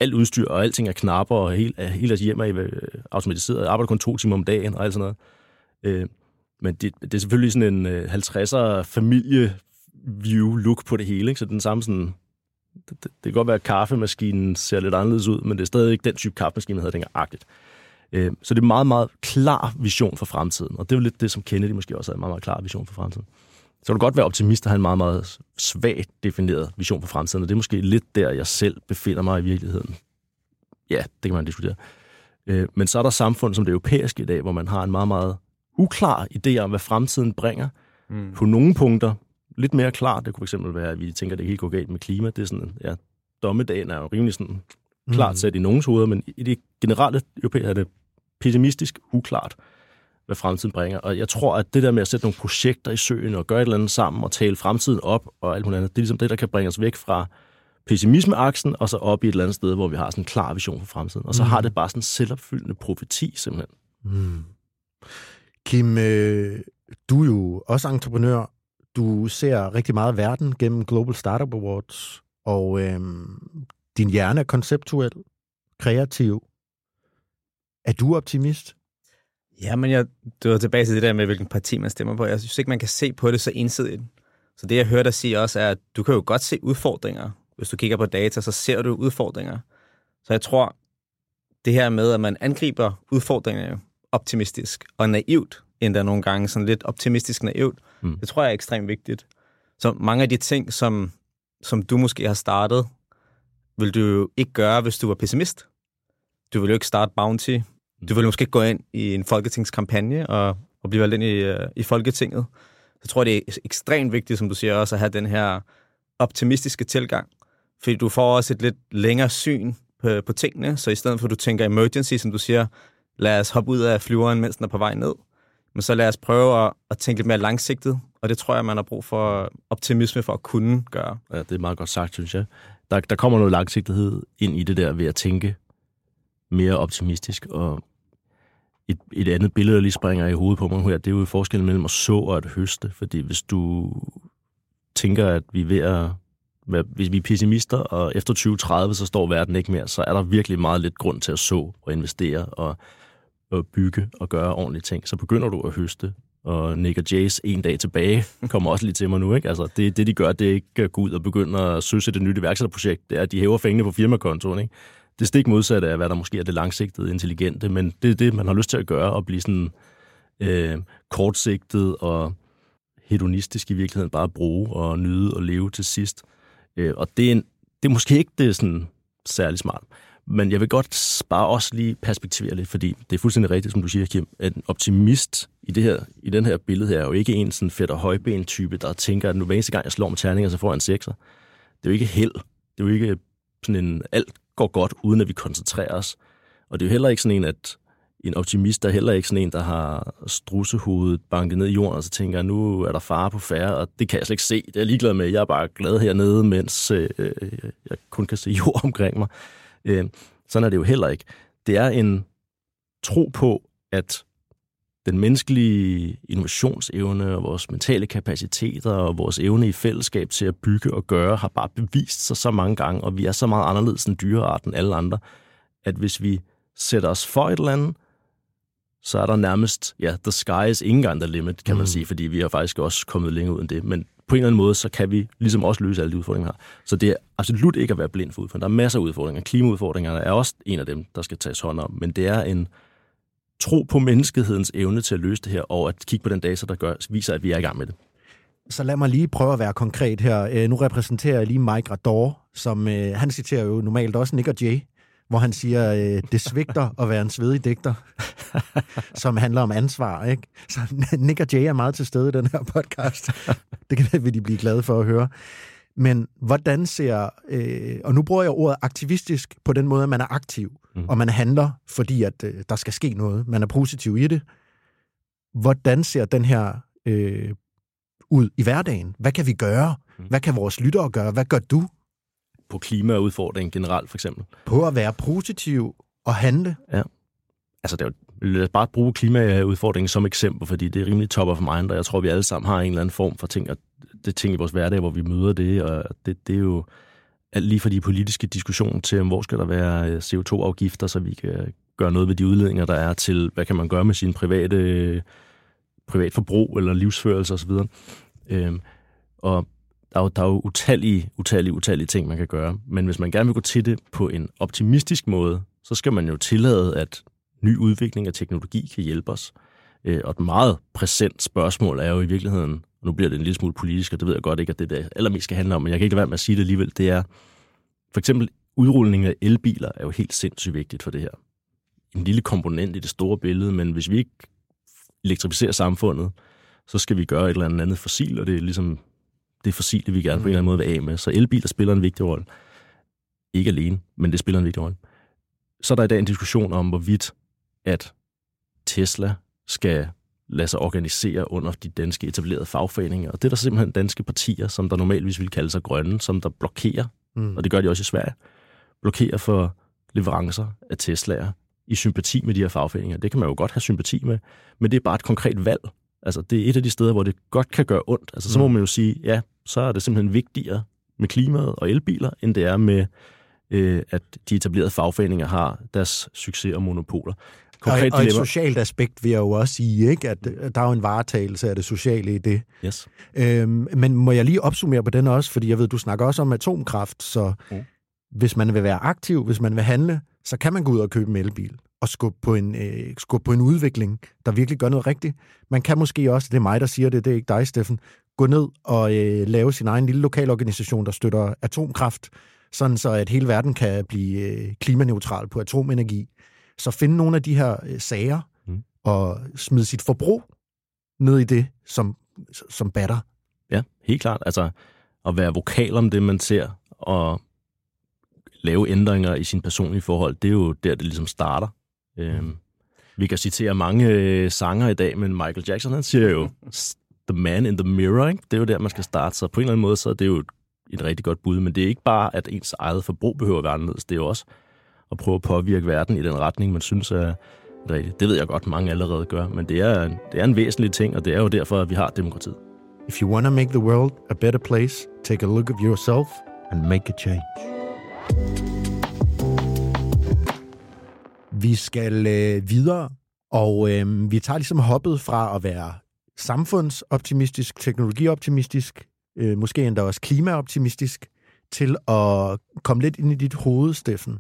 alt udstyr, og alting er knapper, og hele, hele deres hjem er øh, automatiseret. Jeg arbejder kun to timer om dagen, og alt sådan noget. Øh, men det, det er selvfølgelig sådan en øh, 50'er familie-view-look på det hele, ikke? så den samme sådan... Det, det, det kan godt være, at kaffemaskinen ser lidt anderledes ud, men det er stadig ikke den type kaffemaskine, der hedder dengang agtigt. Øh, så det er en meget, meget klar vision for fremtiden, og det er jo lidt det, som Kennedy måske også har en meget, meget klar vision for fremtiden. Så kan du godt være optimist og have en meget, meget svagt defineret vision for fremtiden, og det er måske lidt der, jeg selv befinder mig i virkeligheden. Ja, det kan man diskutere. Øh, men så er der samfund som det europæiske i dag, hvor man har en meget, meget uklar idé om, hvad fremtiden bringer. Mm. På nogle punkter lidt mere klar. Det kunne fx være, at vi tænker, at det helt går galt med klima. Det er sådan, ja, dommedagen er jo rimelig sådan klart mm. sat i nogens hoveder, men i det generelle europæer er det pessimistisk uklart, hvad fremtiden bringer. Og jeg tror, at det der med at sætte nogle projekter i søen og gøre et eller andet sammen og tale fremtiden op og alt muligt andet, det er ligesom det, der kan bringe os væk fra pessimismeaksen og så op i et eller andet sted, hvor vi har sådan en klar vision for fremtiden. Og så mm. har det bare sådan en selvopfyldende profeti, simpelthen. Mm. Kim, øh, du er jo også entreprenør. Du ser rigtig meget verden gennem Global Startup Awards, og øh, din hjerne er konceptuel, kreativ. Er du optimist? Ja, men jeg, du er tilbage til det der med, hvilken parti man stemmer på. Jeg synes ikke, man kan se på det så ensidigt. Så det, jeg hørte dig sige også, er, at du kan jo godt se udfordringer. Hvis du kigger på data, så ser du udfordringer. Så jeg tror, det her med, at man angriber udfordringer optimistisk og naivt, endda nogle gange sådan lidt optimistisk naivt, mm. det tror jeg er ekstremt vigtigt. Så mange af de ting, som, som du måske har startet, vil du jo ikke gøre, hvis du var pessimist. Du vil jo ikke starte Bounty. Du vil måske ikke gå ind i en folketingskampagne og, og blive valgt ind i, øh, i Folketinget. Så tror jeg, det er ekstremt vigtigt, som du siger også, at have den her optimistiske tilgang. Fordi du får også et lidt længere syn på, på tingene, så i stedet for at du tænker emergency, som du siger, lad os hoppe ud af flyveren, mens den er på vej ned, men så lad os prøve at, at tænke lidt mere langsigtet, og det tror jeg, man har brug for optimisme for at kunne gøre. Ja, det er meget godt sagt, synes jeg. Der, der kommer noget langsigtighed ind i det der ved at tænke mere optimistisk, og et, et andet billede, der lige springer i hovedet på mig her, det er jo forskellen mellem at så og at høste, fordi hvis du tænker, at vi er ved at hvis vi er pessimister, og efter 2030, så står verden ikke mere, så er der virkelig meget lidt grund til at så og investere og, og bygge og gøre ordentlige ting. Så begynder du at høste, og Nick og Jace en dag tilbage kommer også lige til mig nu. Ikke? Altså, det, det, de gør, det er ikke at gå ud og begynde at søge det nye iværksætterprojekt. Det er, at de hæver fængene på firmakontoen. Ikke? Det stik modsatte af, hvad der måske er det langsigtede, intelligente, men det er det, man har lyst til at gøre, og blive sådan øh, kortsigtet og hedonistisk i virkeligheden, bare at bruge og nyde og leve til sidst. Øh, og det er, en, det er måske ikke det sådan særlig smart. Men jeg vil godt bare også lige perspektivere lidt, fordi det er fuldstændig rigtigt, som du siger, Kim, at en optimist i, det her, i den her billede her er jo ikke en sådan fedt og højben type, der tænker, at nu hver eneste gang jeg slår med terninger, så får jeg en sekser. Det er jo ikke held. Det er jo ikke sådan en, alt går godt, uden at vi koncentrerer os. Og det er jo heller ikke sådan en, at en optimist er heller ikke sådan en, der har strussehovedet banket ned i jorden, og så tænker, nu er der fare på færre, og det kan jeg slet ikke se. Det er jeg ligeglad med. Jeg er bare glad hernede, mens øh, øh jeg kun kan se jord omkring mig. Øh, sådan er det jo heller ikke. Det er en tro på, at den menneskelige innovationsevne og vores mentale kapaciteter og vores evne i fællesskab til at bygge og gøre har bare bevist sig så mange gange, og vi er så meget anderledes end dyrearten alle andre, at hvis vi sætter os for et eller andet, så er der nærmest, ja, the sky is ingen gang the limit, kan man mm. sige, fordi vi har faktisk også kommet længere ud end det. Men på en eller anden måde, så kan vi ligesom også løse alle de udfordringer her. Så det er absolut ikke at være blind for udfordringer. Der er masser af udfordringer. Klimaudfordringerne er også en af dem, der skal tages hånd om. Men det er en tro på menneskehedens evne til at løse det her, og at kigge på den data, der gør, viser, at vi er i gang med det. Så lad mig lige prøve at være konkret her. Øh, nu repræsenterer jeg lige Mike Rador, som øh, han citerer jo normalt også Nick og Jay hvor han siger, øh, det svigter at være en svedig digter, som handler om ansvar. Ikke? Så Nick og Jay er meget til stede i den her podcast. Det kan vi de blive glade for at høre. Men hvordan ser, øh, og nu bruger jeg ordet aktivistisk på den måde, at man er aktiv, mm. og man handler, fordi at øh, der skal ske noget. Man er positiv i det. Hvordan ser den her øh, ud i hverdagen? Hvad kan vi gøre? Mm. Hvad kan vores lyttere gøre? Hvad gør du? på klimaudfordringen generelt, for eksempel. På at være positiv og handle. Ja. Altså, det er jo lad os bare bruge klimaudfordringen som eksempel, fordi det er rimelig topper for mig, og jeg tror, vi alle sammen har en eller anden form for ting, og det ting i vores hverdag, hvor vi møder det, og det, det er jo alt lige fra de politiske diskussioner til, hvor skal der være øh, CO2-afgifter, så vi kan gøre noget ved de udledninger, der er, til hvad kan man gøre med sin private privat forbrug eller livsførelse osv. Øhm, og der er, jo, der er jo utallige, utallige, utallige ting, man kan gøre. Men hvis man gerne vil gå til det på en optimistisk måde, så skal man jo tillade, at ny udvikling af teknologi kan hjælpe os. Øh, og et meget præsent spørgsmål er jo i virkeligheden, og nu bliver det en lille smule politisk, og det ved jeg godt ikke, at det der allermest skal handle om, men jeg kan ikke lade være med at sige det alligevel, det er for eksempel udrulningen af elbiler er jo helt sindssygt vigtigt for det her. En lille komponent i det store billede, men hvis vi ikke elektrificerer samfundet, så skal vi gøre et eller andet fossil, og det er ligesom det fossile, vi gerne på en eller anden måde vil af med. Så elbiler spiller en vigtig rolle. Ikke alene, men det spiller en vigtig rolle. Så er der i dag en diskussion om, hvorvidt at Tesla skal lade sig organisere under de danske etablerede fagforeninger. Og det er der simpelthen danske partier, som der normalvis vil kalde sig grønne, som der blokerer, mm. og det gør de også i Sverige, blokerer for leverancer af Tesla'er i sympati med de her fagforeninger. Det kan man jo godt have sympati med, men det er bare et konkret valg. Altså, det er et af de steder, hvor det godt kan gøre ondt. Altså, så må mm. man jo sige, ja, så er det simpelthen vigtigere med klimaet og elbiler, end det er med, øh, at de etablerede fagforeninger har deres succes og monopoler. Konkret og, og et socialt aspekt vil jeg jo også sige, ikke? at der er jo en varetagelse af det sociale i det. Yes. Øhm, men må jeg lige opsummere på den også, fordi jeg ved, du snakker også om atomkraft, så mm. hvis man vil være aktiv, hvis man vil handle, så kan man gå ud og købe en elbil og skubbe på en, øh, skubbe på en udvikling, der virkelig gør noget rigtigt. Man kan måske også, det er mig, der siger det, det er ikke dig, Steffen, gå ned og øh, lave sin egen lille lokalorganisation, der støtter atomkraft, sådan så at hele verden kan blive øh, klimaneutral på atomenergi. Så finde nogle af de her øh, sager mm. og smide sit forbrug ned i det, som, som batter. Ja, helt klart. Altså at være vokal om det, man ser, og lave ændringer i sin personlige forhold, det er jo der, det ligesom starter. Øhm, vi kan citere mange øh, sanger i dag, men Michael Jackson, han siger jo, the man in the mirror, ikke? det er jo der, man skal starte. Så på en eller anden måde, så er det jo et, et rigtig godt bud, men det er ikke bare, at ens eget forbrug behøver at være anderledes, det er jo også at prøve at påvirke verden i den retning, man synes er rigtigt. Det ved jeg godt, mange allerede gør, men det er, det er en væsentlig ting, og det er jo derfor, at vi har demokratiet. If you want to make the world a better place, take a look at yourself and make a change. Vi skal øh, videre, og øh, vi tager ligesom hoppet fra at være samfundsoptimistisk, teknologioptimistisk, øh, måske endda også klimaoptimistisk, til at komme lidt ind i dit hoved, Steffen.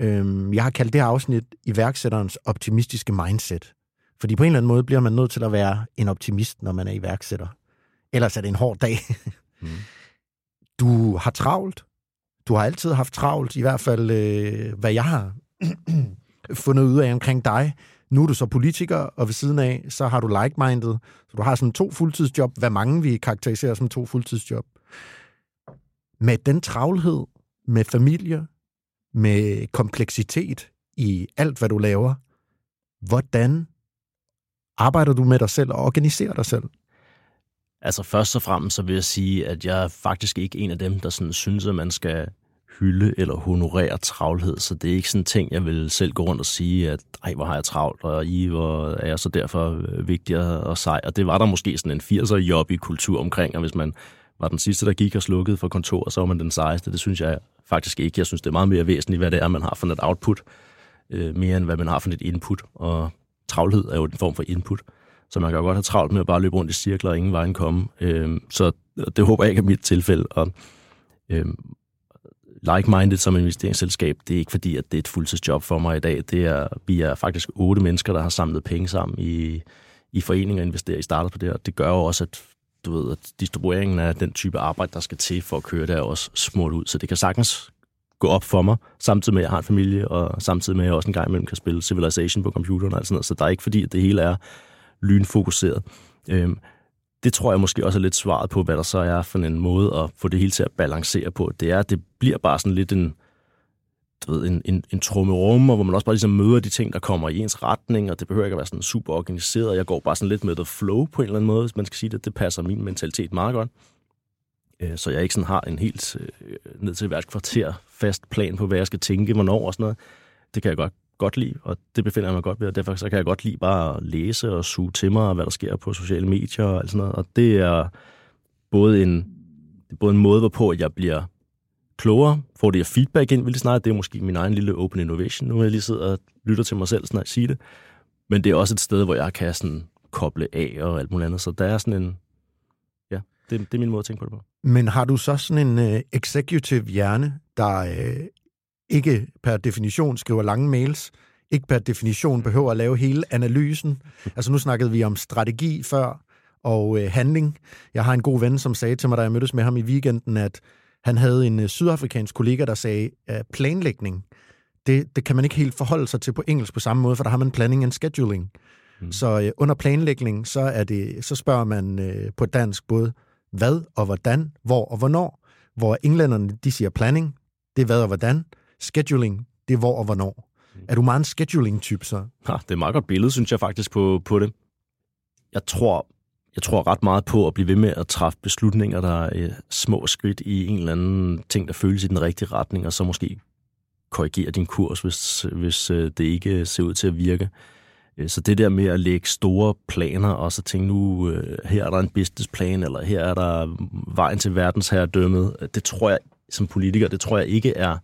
Øh, jeg har kaldt det her afsnit iværksætterens optimistiske mindset. Fordi på en eller anden måde bliver man nødt til at være en optimist, når man er iværksætter. Ellers er det en hård dag. mm. Du har travlt. Du har altid haft travlt, i hvert fald øh, hvad jeg har fundet ud af omkring dig. Nu er du så politiker, og ved siden af, så har du like-minded. Så du har sådan to fuldtidsjob, hvad mange vi karakteriserer som to fuldtidsjob. Med den travlhed, med familie, med kompleksitet i alt, hvad du laver, hvordan arbejder du med dig selv og organiserer dig selv? Altså først og fremmest så vil jeg sige, at jeg er faktisk ikke en af dem, der sådan synes, at man skal hylde eller honorere travlhed, så det er ikke sådan en ting, jeg vil selv gå rundt og sige, at ej, hvor har jeg travlt, og I, hvor er jeg så derfor øh, vigtig og sej. Og det var der måske sådan en 80'er job i kultur omkring, og hvis man var den sidste, der gik og slukkede for kontoret, så var man den sejeste. Det synes jeg faktisk ikke. Jeg synes, det er meget mere væsentligt, hvad det er, man har for et output, øh, mere end hvad man har for et input. Og travlhed er jo en form for input. Så man kan jo godt have travlt med at bare løbe rundt i cirkler og ingen vejen komme. Øh, så det håber jeg ikke er mit tilfælde. Og, øh, like-minded som investeringsselskab, det er ikke fordi, at det er et fuldtidsjob for mig i dag. Det er, vi er faktisk otte mennesker, der har samlet penge sammen i, i foreninger og investerer i startups på det her. Det gør jo også, at du ved, at distribueringen af den type arbejde, der skal til for at køre det, er også smurt ud. Så det kan sagtens gå op for mig, samtidig med, at jeg har en familie, og samtidig med, at jeg også en gang imellem kan spille Civilization på computeren og alt sådan noget. Så der er ikke fordi, at det hele er lynfokuseret. Øhm, det tror jeg måske også er lidt svaret på, hvad der så er for en måde at få det hele til at balancere på. Det er, at det bliver bare sådan lidt en, du ved, en, en, en trummerum, hvor man også bare ligesom møder de ting, der kommer i ens retning, og det behøver ikke at være sådan super organiseret. Jeg går bare sådan lidt med the flow på en eller anden måde, hvis man skal sige det. Det passer min mentalitet meget godt. Øh, så jeg ikke sådan har en helt øh, ned til hvert kvarter fast plan på, hvad jeg skal tænke, hvornår og sådan noget. Det kan jeg godt godt lide, og det befinder jeg mig godt ved, og derfor så kan jeg godt lide bare at læse og suge til mig, hvad der sker på sociale medier og alt sådan noget. Og det er både en, det er både en måde, hvorpå jeg bliver klogere, får det feedback ind, vil snart. Det er måske min egen lille open innovation, nu jeg lige siddet og lytter til mig selv snart sige det. Men det er også et sted, hvor jeg kan sådan koble af og alt muligt andet. Så der er sådan en, ja, det, det er min måde at tænke på det på. Men har du så sådan en uh, executive hjerne, der uh, ikke per definition skriver lange mails, ikke per definition behøver at lave hele analysen? Altså nu snakkede vi om strategi før, og uh, handling. Jeg har en god ven, som sagde til mig, da jeg mødtes med ham i weekenden, at han havde en uh, sydafrikansk kollega, der sagde, at planlægning, det, det kan man ikke helt forholde sig til på engelsk på samme måde, for der har man planning and scheduling. Mm. Så uh, under planlægning, så, er det, så spørger man uh, på dansk både hvad og hvordan, hvor og hvornår. Hvor englænderne, de siger planning, det er hvad og hvordan. Scheduling, det er hvor og hvornår. Mm. Er du meget en scheduling-type så? Ja, det er et meget godt billede, synes jeg faktisk, på, på det. Jeg tror, jeg tror ret meget på at blive ved med at træffe beslutninger, der er øh, små skridt i en eller anden ting, der føles i den rigtige retning, og så måske korrigere din kurs, hvis, hvis øh, det ikke øh, ser ud til at virke. Øh, så det der med at lægge store planer, og så tænke nu, øh, her er der en businessplan, eller her er der vejen til verdensherredømmet, det tror jeg, som politiker, det tror jeg ikke er...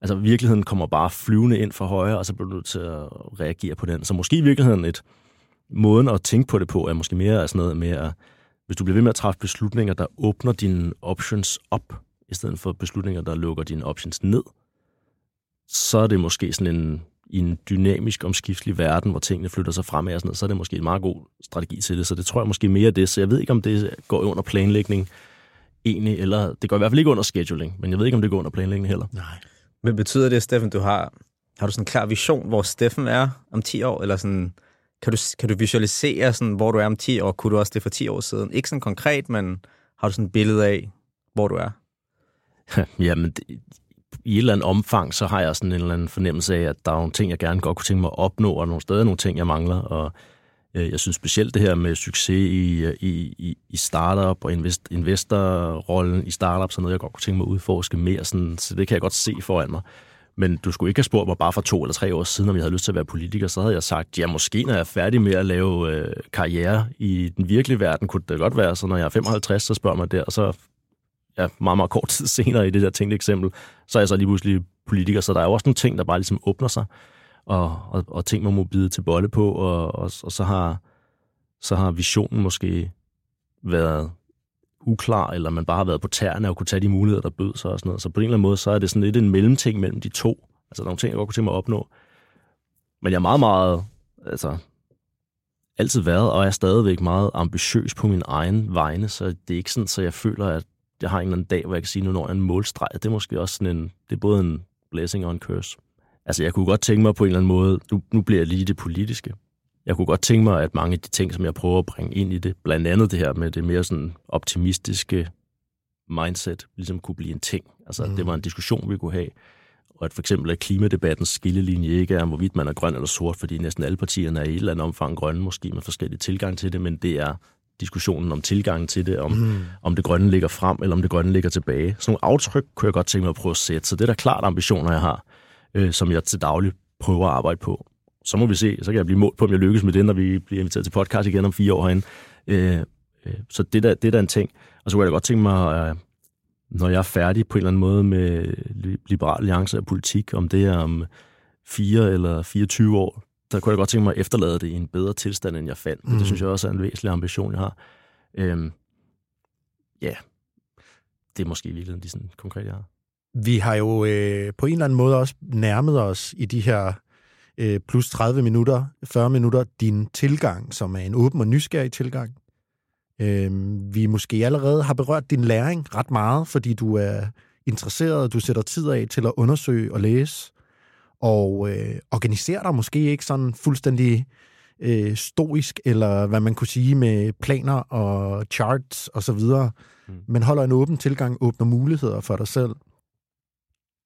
Altså virkeligheden kommer bare flyvende ind for højre, og så bliver du nødt til at reagere på den. Så måske i virkeligheden et måden at tænke på det på, er måske mere sådan noget med at, hvis du bliver ved med at træffe beslutninger, der åbner dine options op, i stedet for beslutninger, der lukker dine options ned, så er det måske sådan en, i en dynamisk, omskiftelig verden, hvor tingene flytter sig fremad og sådan noget, så er det måske en meget god strategi til det. Så det tror jeg måske mere det. Så jeg ved ikke, om det går under planlægning egentlig, eller det går i hvert fald ikke under scheduling, men jeg ved ikke, om det går under planlægning heller. Nej. Men betyder det, Steffen, du har, har du sådan en klar vision, hvor Steffen er om 10 år, eller sådan, kan du, kan du visualisere, sådan, hvor du er om 10 år? Kunne du også det for 10 år siden? Ikke sådan konkret, men har du sådan et billede af, hvor du er? Jamen, det, i et eller andet omfang, så har jeg sådan en eller anden fornemmelse af, at der er nogle ting, jeg gerne godt kunne tænke mig at opnå, og nogle steder nogle ting, jeg mangler. Og øh, jeg synes specielt det her med succes i, øh, i, i, i startup og invest, investorrollen i startup, sådan noget, jeg godt kunne tænke mig at udforske mere. Sådan, så det kan jeg godt se foran mig. Men du skulle ikke have spurgt mig bare for to eller tre år siden, om jeg havde lyst til at være politiker. Så havde jeg sagt, ja, måske når jeg er færdig med at lave øh, karriere i den virkelige verden, kunne det godt være. Så når jeg er 55, så spørger mig der, og så ja, meget, meget kort tid senere i det der tænkte eksempel, så er jeg så lige pludselig politiker. Så der er jo også nogle ting, der bare ligesom åbner sig, og, og, og ting, man må bide til bolle på, og, og, og så, har, så har visionen måske været uklar, eller man bare har været på tæerne og kunne tage de muligheder, der bød sig og sådan noget. Så på en eller anden måde, så er det sådan lidt en mellemting mellem de to. Altså, der er nogle ting, jeg godt kunne tænke mig at opnå. Men jeg er meget, meget, altså, altid været, og er stadigvæk meget ambitiøs på min egen vegne, så det er ikke sådan, så jeg føler, at jeg har en eller anden dag, hvor jeg kan sige, nu når jeg en målstreg. Det er måske også sådan en, det er både en blessing og en curse. Altså, jeg kunne godt tænke mig på en eller anden måde, nu, nu bliver jeg lige det politiske. Jeg kunne godt tænke mig, at mange af de ting, som jeg prøver at bringe ind i det, blandt andet det her med det mere sådan optimistiske mindset, ligesom kunne blive en ting. Altså, mm. det var en diskussion, vi kunne have. Og at for eksempel, at klimadebattens skillelinje ikke er, hvorvidt man er grøn eller sort, fordi næsten alle partierne er i et eller andet omfang grønne, måske med forskellige tilgang til det, men det er diskussionen om tilgangen til det, om, mm. om det grønne ligger frem, eller om det grønne ligger tilbage. Sådan nogle aftryk kunne jeg godt tænke mig at prøve at sætte. Så det er da klart ambitioner, jeg har, øh, som jeg til daglig prøver at arbejde på. Så må vi se, så kan jeg blive målt på, om jeg lykkes med det, når vi bliver inviteret til podcast igen om fire år herinde. Øh, øh, så det der, det der er en ting. Og så kunne jeg da godt tænke mig, øh, når jeg er færdig på en eller anden måde med liberal alliance og politik, om det er om fire eller 24 år, der kunne jeg godt tænke mig at efterlade det i en bedre tilstand, end jeg fandt. Mm. Det synes jeg også er en væsentlig ambition, jeg har. Øhm, ja, det er måske i virkeligheden de sådan konkrete, jeg har. Vi har jo øh, på en eller anden måde også nærmet os i de her øh, plus 30 minutter, 40 minutter, din tilgang, som er en åben og nysgerrig tilgang. Øh, vi måske allerede har berørt din læring ret meget, fordi du er interesseret, du sætter tid af til at undersøge og læse og øh, organiserer dig måske ikke sådan fuldstændig øh, stoisk, eller hvad man kunne sige med planer og charts og så videre, mm. men holder en åben tilgang, åbner muligheder for dig selv.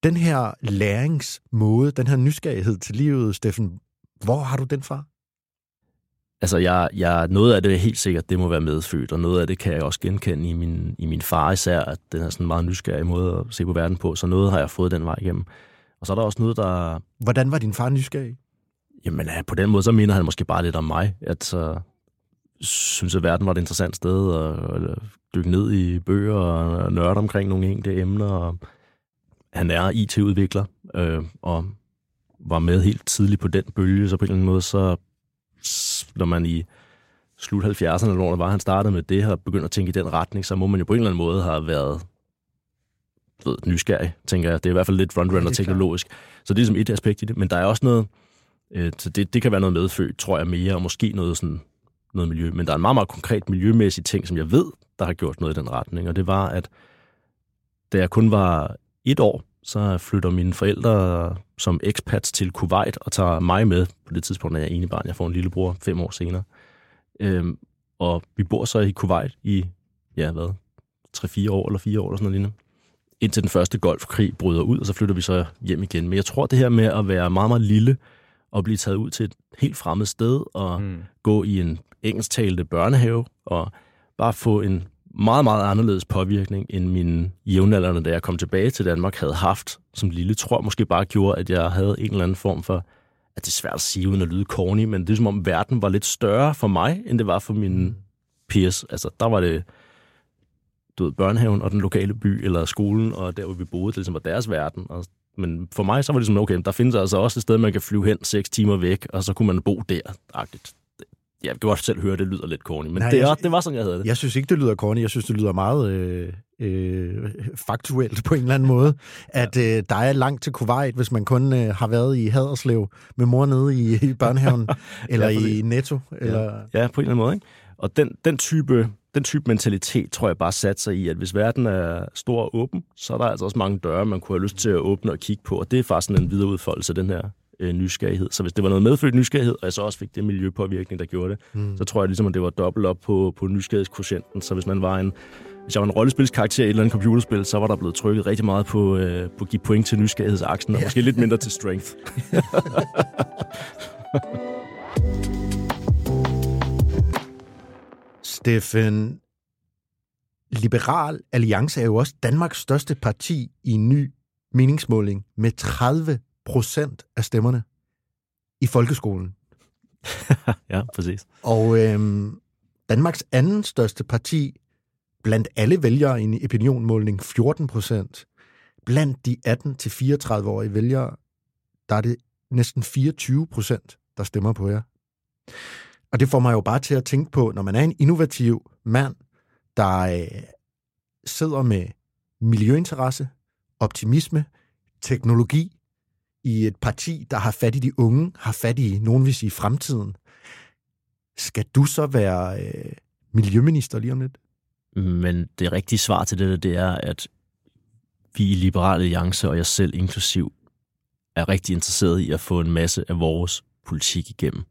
Den her læringsmåde, den her nysgerrighed til livet, Steffen, hvor har du den fra? Altså, jeg, jeg, noget af det er helt sikkert, det må være medfødt, og noget af det kan jeg også genkende i min, i min far især, at den er sådan en meget nysgerrig måde at se på verden på, så noget har jeg fået den vej igennem. Og så er der også noget, der... Hvordan var din far nysgerrig? Jamen, ja, på den måde, så minder han måske bare lidt om mig. At uh, synes, at verden var et interessant sted, og, og dykke ned i bøger og nørde omkring nogle enkelte emner. Og han er IT-udvikler, øh, og var med helt tidligt på den bølge, så på en eller anden måde, så når man i slut 70'erne, når var, han startede med det, og begyndte at tænke i den retning, så må man jo på en eller anden måde have været ved, nysgerrig, tænker jeg. Det er i hvert fald lidt frontrunner teknologisk. Så det er ligesom et aspekt i det. Men der er også noget, øh, så det, det kan være noget medfødt, tror jeg mere, og måske noget sådan noget miljø. Men der er en meget, meget konkret miljømæssig ting, som jeg ved, der har gjort noget i den retning. Og det var, at da jeg kun var et år, så flytter mine forældre som expats til Kuwait og tager mig med. På det tidspunkt er jeg ene barn. Jeg får en lillebror fem år senere. Øhm, og vi bor så i Kuwait i, ja, hvad, 3-4 år eller 4 år eller sådan noget lignende. Indtil den første golfkrig bryder ud, og så flytter vi så hjem igen. Men jeg tror, det her med at være meget, meget lille og blive taget ud til et helt fremmed sted og mm. gå i en engelsktalende børnehave og bare få en meget, meget anderledes påvirkning, end mine jævnaldrende, da jeg kom tilbage til Danmark, havde haft som lille, tror måske bare gjorde, at jeg havde en eller anden form for, at det er svært at sige uden at lyde corny, men det er som om verden var lidt større for mig, end det var for mine peers. Altså, der var det du ved, børnehaven og den lokale by, eller skolen, og der, hvor vi boede, det ligesom var deres verden. Og, men for mig, så var det sådan, okay, der findes altså også et sted, man kan flyve hen seks timer væk, og så kunne man bo der. -agtigt jeg kan godt selv høre, det lyder lidt corny, men Nej, det, jeg, det var sådan, jeg havde det. Jeg synes ikke, det lyder corny. Jeg synes, det lyder meget øh, øh, faktuelt på en eller anden måde, at øh, der er langt til Kuwait, hvis man kun øh, har været i Haderslev med mor nede i, i børnehaven, eller ja, i Netto. Eller... Ja. ja, på en eller anden måde. Ikke? Og den, den type den type mentalitet, tror jeg bare satte sig i, at hvis verden er stor og åben, så er der altså også mange døre, man kunne have lyst til at åbne og kigge på, og det er faktisk en videreudfoldelse af den her øh, nysgerrighed. Så hvis det var noget medfødt nysgerrighed, og jeg så også fik det miljøpåvirkning, der gjorde det, mm. så tror jeg ligesom, at det var dobbelt op på, på nysgerrighedskvotienten. Så hvis man var en, hvis jeg var en rollespilskarakter i et eller andet computerspil, så var der blevet trykket rigtig meget på, øh, på at give point til nysgerrighedsaksen, og ja. måske lidt mindre til strength. Steffen, Liberal Alliance er jo også Danmarks største parti i en ny meningsmåling med 30 procent af stemmerne i folkeskolen. ja, præcis. Og øhm, Danmarks anden største parti blandt alle vælgere i en opinionmåling 14 procent. Blandt de 18-34-årige vælgere, der er det næsten 24 procent, der stemmer på jer. Og det får mig jo bare til at tænke på, når man er en innovativ mand, der øh, sidder med miljøinteresse, optimisme, teknologi, i et parti, der har fat i de unge, har fat i, nogen vil sige, fremtiden. Skal du så være øh, miljøminister lige om lidt? Men det rigtige svar til det, det er, at vi i Liberale Alliance, og jeg selv inklusiv, er rigtig interesseret i at få en masse af vores politik igennem.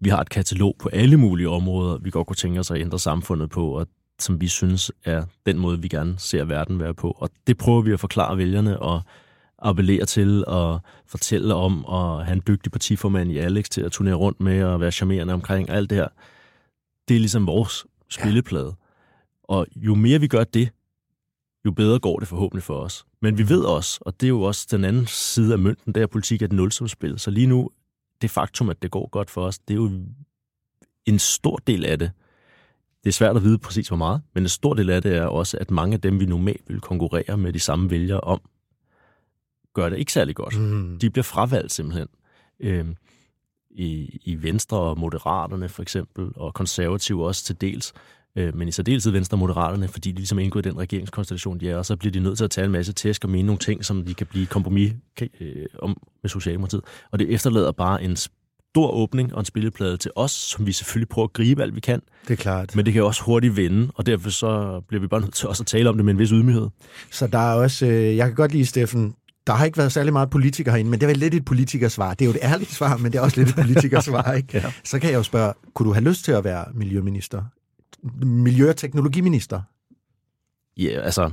Vi har et katalog på alle mulige områder, vi godt kunne tænke os at ændre samfundet på, og som vi synes er den måde, vi gerne ser verden være på. Og det prøver vi at forklare vælgerne, og appellere til og fortælle om, og have en dygtig partiformand i Alex til at turnere rundt med og være charmerende omkring alt det her. Det er ligesom vores spilleplade. Ja. Og jo mere vi gør det, jo bedre går det forhåbentlig for os. Men vi ved også, og det er jo også den anden side af mønten, der politik er et nulsumspil. Så lige nu, det faktum, at det går godt for os, det er jo en stor del af det. Det er svært at vide præcis hvor meget, men en stor del af det er også, at mange af dem, vi normalt vil konkurrere med de samme vælgere om, gør det ikke særlig godt. Mm. De bliver fravalgt simpelthen. Øhm, i, I Venstre og Moderaterne for eksempel, og konservative også til dels. Øh, men i særdeleshed Venstre og Moderaterne, fordi de ligesom er indgået i den regeringskonstellation, de er, og så bliver de nødt til at tage en masse tæsk og mene nogle ting, som de kan blive kompromis øh, om med Socialdemokratiet. Og det efterlader bare en stor åbning og en spilleplade til os, som vi selvfølgelig prøver at gribe alt vi kan. Det er klart. Men det kan også hurtigt vende, og derfor så bliver vi bare nødt til også at tale om det med en vis ydmyghed. Så der er også, øh, jeg kan godt lide, Steffen, der har ikke været særlig meget politiker herinde, men det vel lidt et politikersvar. Det er jo et ærligt svar, men det er også lidt et politikersvar. Ikke? ja. Så kan jeg jo spørge, kunne du have lyst til at være miljøminister? Miljø- og teknologiminister? Ja, altså,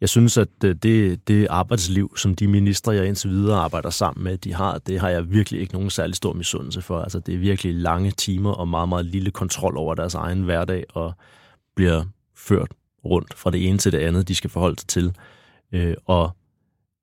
jeg synes, at øh, det, det arbejdsliv, som de ministre, jeg indtil videre arbejder sammen med, de har, det har jeg virkelig ikke nogen særlig stor misundelse for. Altså, det er virkelig lange timer og meget, meget lille kontrol over deres egen hverdag, og bliver ført rundt fra det ene til det andet, de skal forholde sig til. Øh, og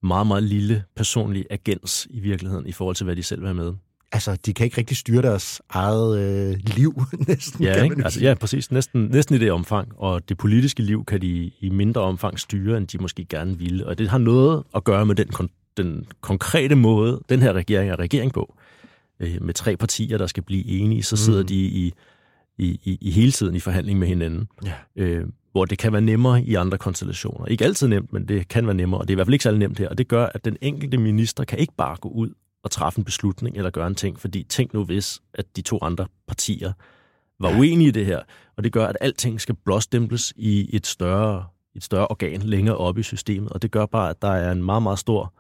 meget, meget lille personlig agens i virkeligheden i forhold til, hvad de selv have med. Altså, de kan ikke rigtig styre deres eget øh, liv, næsten. Ja, ikke? Altså, ja, præcis. Næsten, næsten i det omfang. Og det politiske liv kan de i mindre omfang styre, end de måske gerne ville. Og det har noget at gøre med den, kon- den konkrete måde, den her regering er regering på. Øh, med tre partier, der skal blive enige, så sidder Mm. de i, i, i, i hele tiden i forhandling med hinanden. Ja. Øh, hvor det kan være nemmere i andre konstellationer. Ikke altid nemt, men det kan være nemmere, og det er i hvert fald ikke særlig nemt her. Og det gør, at den enkelte minister kan ikke bare gå ud og træffe en beslutning eller gøre en ting, fordi tænk nu hvis, at de to andre partier var uenige i det her, og det gør, at alting skal blåstemples i et større, et større organ længere oppe i systemet, og det gør bare, at der er en meget, meget stor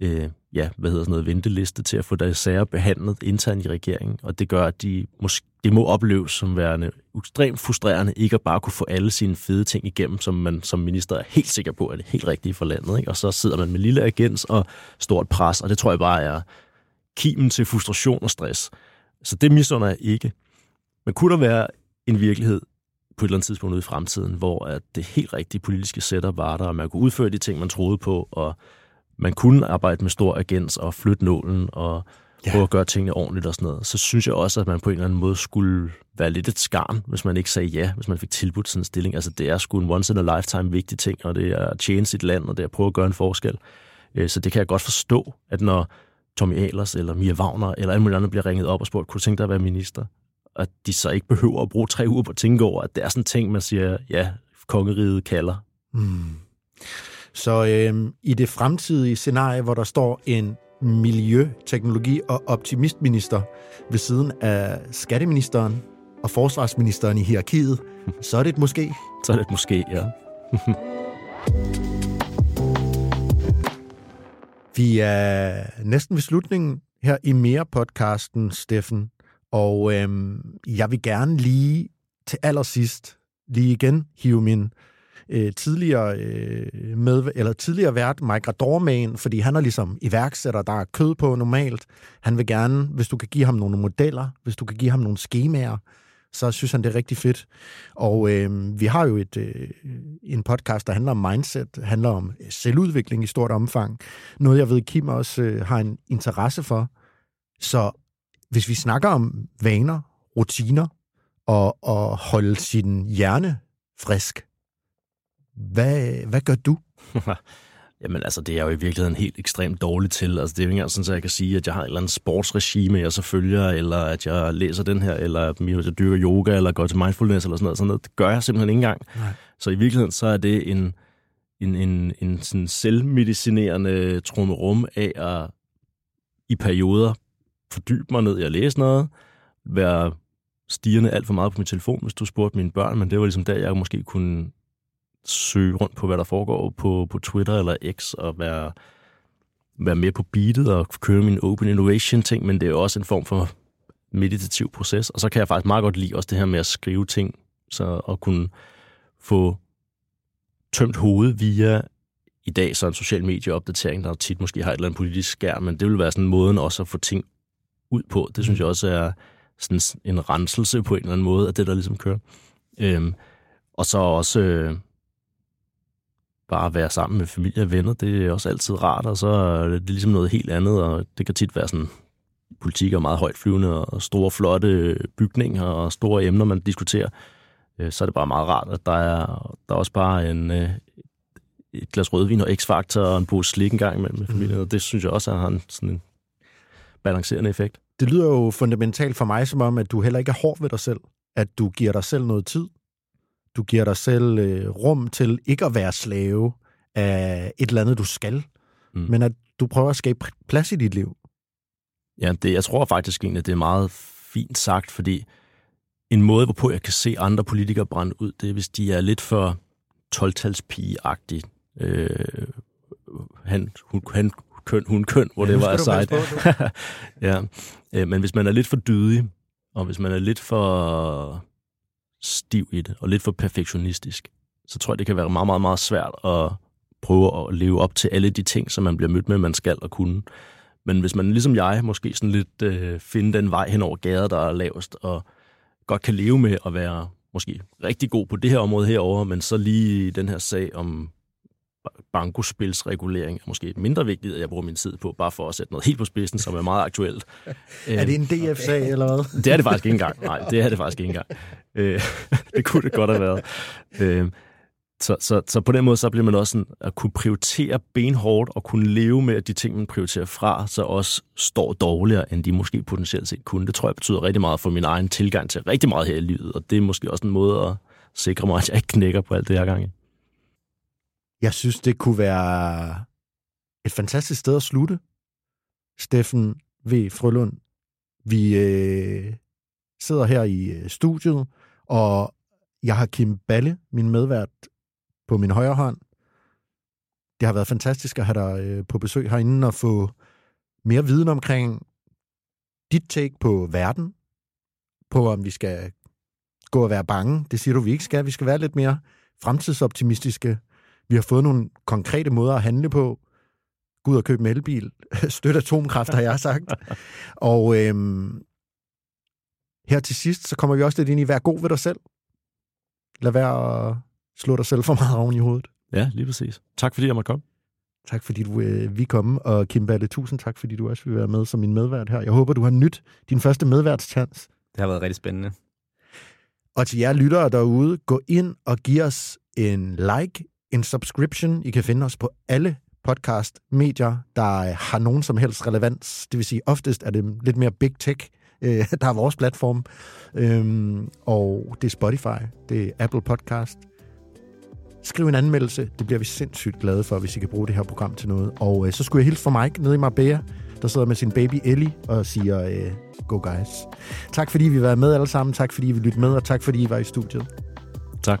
øh, ja, hvad hedder sådan noget, venteliste til at få deres sager behandlet internt i regeringen, og det gør, at de måske, det må opleves som værende ekstremt frustrerende ikke at bare kunne få alle sine fede ting igennem, som man som minister er helt sikker på, at det er helt rigtige for landet. Ikke? Og så sidder man med lille agens og stort pres, og det tror jeg bare er kimen til frustration og stress. Så det misunder jeg ikke. Men kunne der være en virkelighed på et eller andet tidspunkt ude i fremtiden, hvor at det helt rigtige politiske setup var der, og man kunne udføre de ting, man troede på, og man kunne arbejde med stor agens og flytte nålen og Ja. prøve at gøre tingene ordentligt og sådan noget, så synes jeg også, at man på en eller anden måde skulle være lidt et skarn, hvis man ikke sagde ja, hvis man fik tilbudt sådan en stilling. Altså det er sgu en once in a lifetime vigtig ting, og det er at tjene sit land, og det er at prøve at gøre en forskel. Øh, Så det kan jeg godt forstå, at når Tommy Ahlers eller Mia Wagner eller alle mulige andre bliver ringet op og spurgt, kunne du tænke dig at være minister? At de så ikke behøver at bruge tre uger på at tænke over, at det er sådan en ting, man siger, ja, kongeriget kalder. Mm. Så øhm, i det fremtidige scenarie, hvor der står en miljø-, teknologi- og optimistminister ved siden af skatteministeren og forsvarsministeren i hierarkiet, så er det et måske. Så er det måske, ja. Vi er næsten ved slutningen her i mere-podcasten, Steffen. Og øhm, jeg vil gerne lige til allersidst, lige igen, hive min øh, tidligere, øh, med, eller tidligere vært, Mike Rador, fordi han er ligesom iværksætter, der er kød på normalt. Han vil gerne, hvis du kan give ham nogle modeller, hvis du kan give ham nogle skemaer, så synes han, det er rigtig fedt. Og øh, vi har jo et, øh, en podcast, der handler om mindset, handler om øh, selvudvikling i stort omfang. Noget, jeg ved, Kim også øh, har en interesse for. Så hvis vi snakker om vaner, rutiner og, og holde sin hjerne frisk, hvad, hvad gør du? Jamen altså, det er jo i virkeligheden helt ekstremt dårligt til. Altså, det er jo ikke engang sådan, at jeg kan sige, at jeg har et eller andet sportsregime, jeg så følger, eller at jeg læser den her, eller at jeg dyrker yoga, eller går til mindfulness, eller sådan noget. Sådan noget. Det gør jeg simpelthen ikke engang. Nej. Så i virkeligheden, så er det en, en, en, en sådan selvmedicinerende trummerum af at i perioder fordybe mig ned i at læse noget, være stigende alt for meget på min telefon, hvis du spurgte mine børn, men det var ligesom der, jeg måske kunne søge rundt på, hvad der foregår på, på Twitter eller X, og være, være med på beatet og køre min open innovation ting, men det er jo også en form for meditativ proces. Og så kan jeg faktisk meget godt lide også det her med at skrive ting, så at kunne få tømt hovedet via i dag så en social medieopdatering, der tit måske har et eller andet politisk skærm, men det vil være sådan en måde også at få ting ud på. Det synes jeg også er sådan en renselse på en eller anden måde af det, der ligesom kører. Øhm, og så også øh, bare være sammen med familie og venner, det er også altid rart, og så er det ligesom noget helt andet, og det kan tit være sådan, politik er meget højt flyvende, og store, flotte bygninger, og store emner, man diskuterer. Øh, så er det bare meget rart, at der er, der er også bare en, øh, et glas rødvin og x-faktor og en pose slik en gang imellem med familien, og det synes jeg også har en, sådan en balancerende effekt. Det lyder jo fundamentalt for mig som om, at du heller ikke er hård ved dig selv. At du giver dig selv noget tid. Du giver dig selv øh, rum til ikke at være slave af et eller andet, du skal. Mm. Men at du prøver at skabe plads i dit liv. Ja, det, jeg tror faktisk egentlig, at det er meget fint sagt, fordi en måde, hvorpå jeg kan se andre politikere brænde ud, det er, hvis de er lidt for 12-talspige-agtige. Øh, han, hun, han, køn, hun, køn, hvor Ja, det var sejt. ja, øh, men hvis man er lidt for dydig, og hvis man er lidt for stiv i det, og lidt for perfektionistisk, så tror jeg, det kan være meget, meget, meget svært at prøve at leve op til alle de ting, som man bliver mødt med, man skal og kunne. Men hvis man ligesom jeg, måske sådan lidt øh, finde den vej hen over gader, der er lavest, og godt kan leve med at være måske rigtig god på det her område herover, men så lige den her sag om bankospilsregulering er måske mindre vigtigt, at jeg bruger min tid på, bare for at sætte noget helt på spidsen, som er meget aktuelt. er det en DF-sag, eller hvad? Det er det faktisk ikke engang. Nej, det er det faktisk ikke engang. Øh, det kunne det godt have været. Øh, så, så, så på den måde, så bliver man også sådan, at kunne prioritere benhårdt og kunne leve med, at de ting, man prioriterer fra, så også står dårligere, end de måske potentielt set kunne. Det tror jeg betyder rigtig meget for min egen tilgang til rigtig meget her i livet, og det er måske også en måde at sikre mig, at jeg ikke knækker på alt det her gang. Jeg synes, det kunne være et fantastisk sted at slutte. Steffen V. Frølund, vi øh, sidder her i øh, studiet, og jeg har Kim Balle, min medvært, på min højre hånd. Det har været fantastisk at have dig øh, på besøg herinde og få mere viden omkring dit take på verden, på om vi skal gå og være bange. Det siger du, vi ikke skal. Vi skal være lidt mere fremtidsoptimistiske. Vi har fået nogle konkrete måder at handle på. Gå ud og købe en elbil. Støt atomkraft, har jeg sagt. og øhm, her til sidst, så kommer vi også lidt ind i, vær god ved dig selv. Lad være at slå dig selv for meget oven i hovedet. Ja, lige præcis. Tak fordi jeg måtte komme. Tak fordi du øh, vi komme, og Kim Balle, tusind tak fordi du også vil være med som min medvært her. Jeg håber, du har nyt din første medværtschance. Det har været rigtig spændende. Og til jer lyttere derude, gå ind og giv os en like, en subscription. I kan finde os på alle podcast-medier, der øh, har nogen som helst relevans. Det vil sige, oftest er det lidt mere big tech, øh, der er vores platform. Øhm, og det er Spotify, det er Apple Podcast. Skriv en anmeldelse, det bliver vi sindssygt glade for, hvis I kan bruge det her program til noget. Og øh, så skulle jeg hilse fra Mike nede i Marbella, der sidder med sin baby Ellie og siger, øh, go guys. Tak fordi vi var med alle sammen, tak fordi vi lyttede med, og tak fordi I var i studiet. Tak.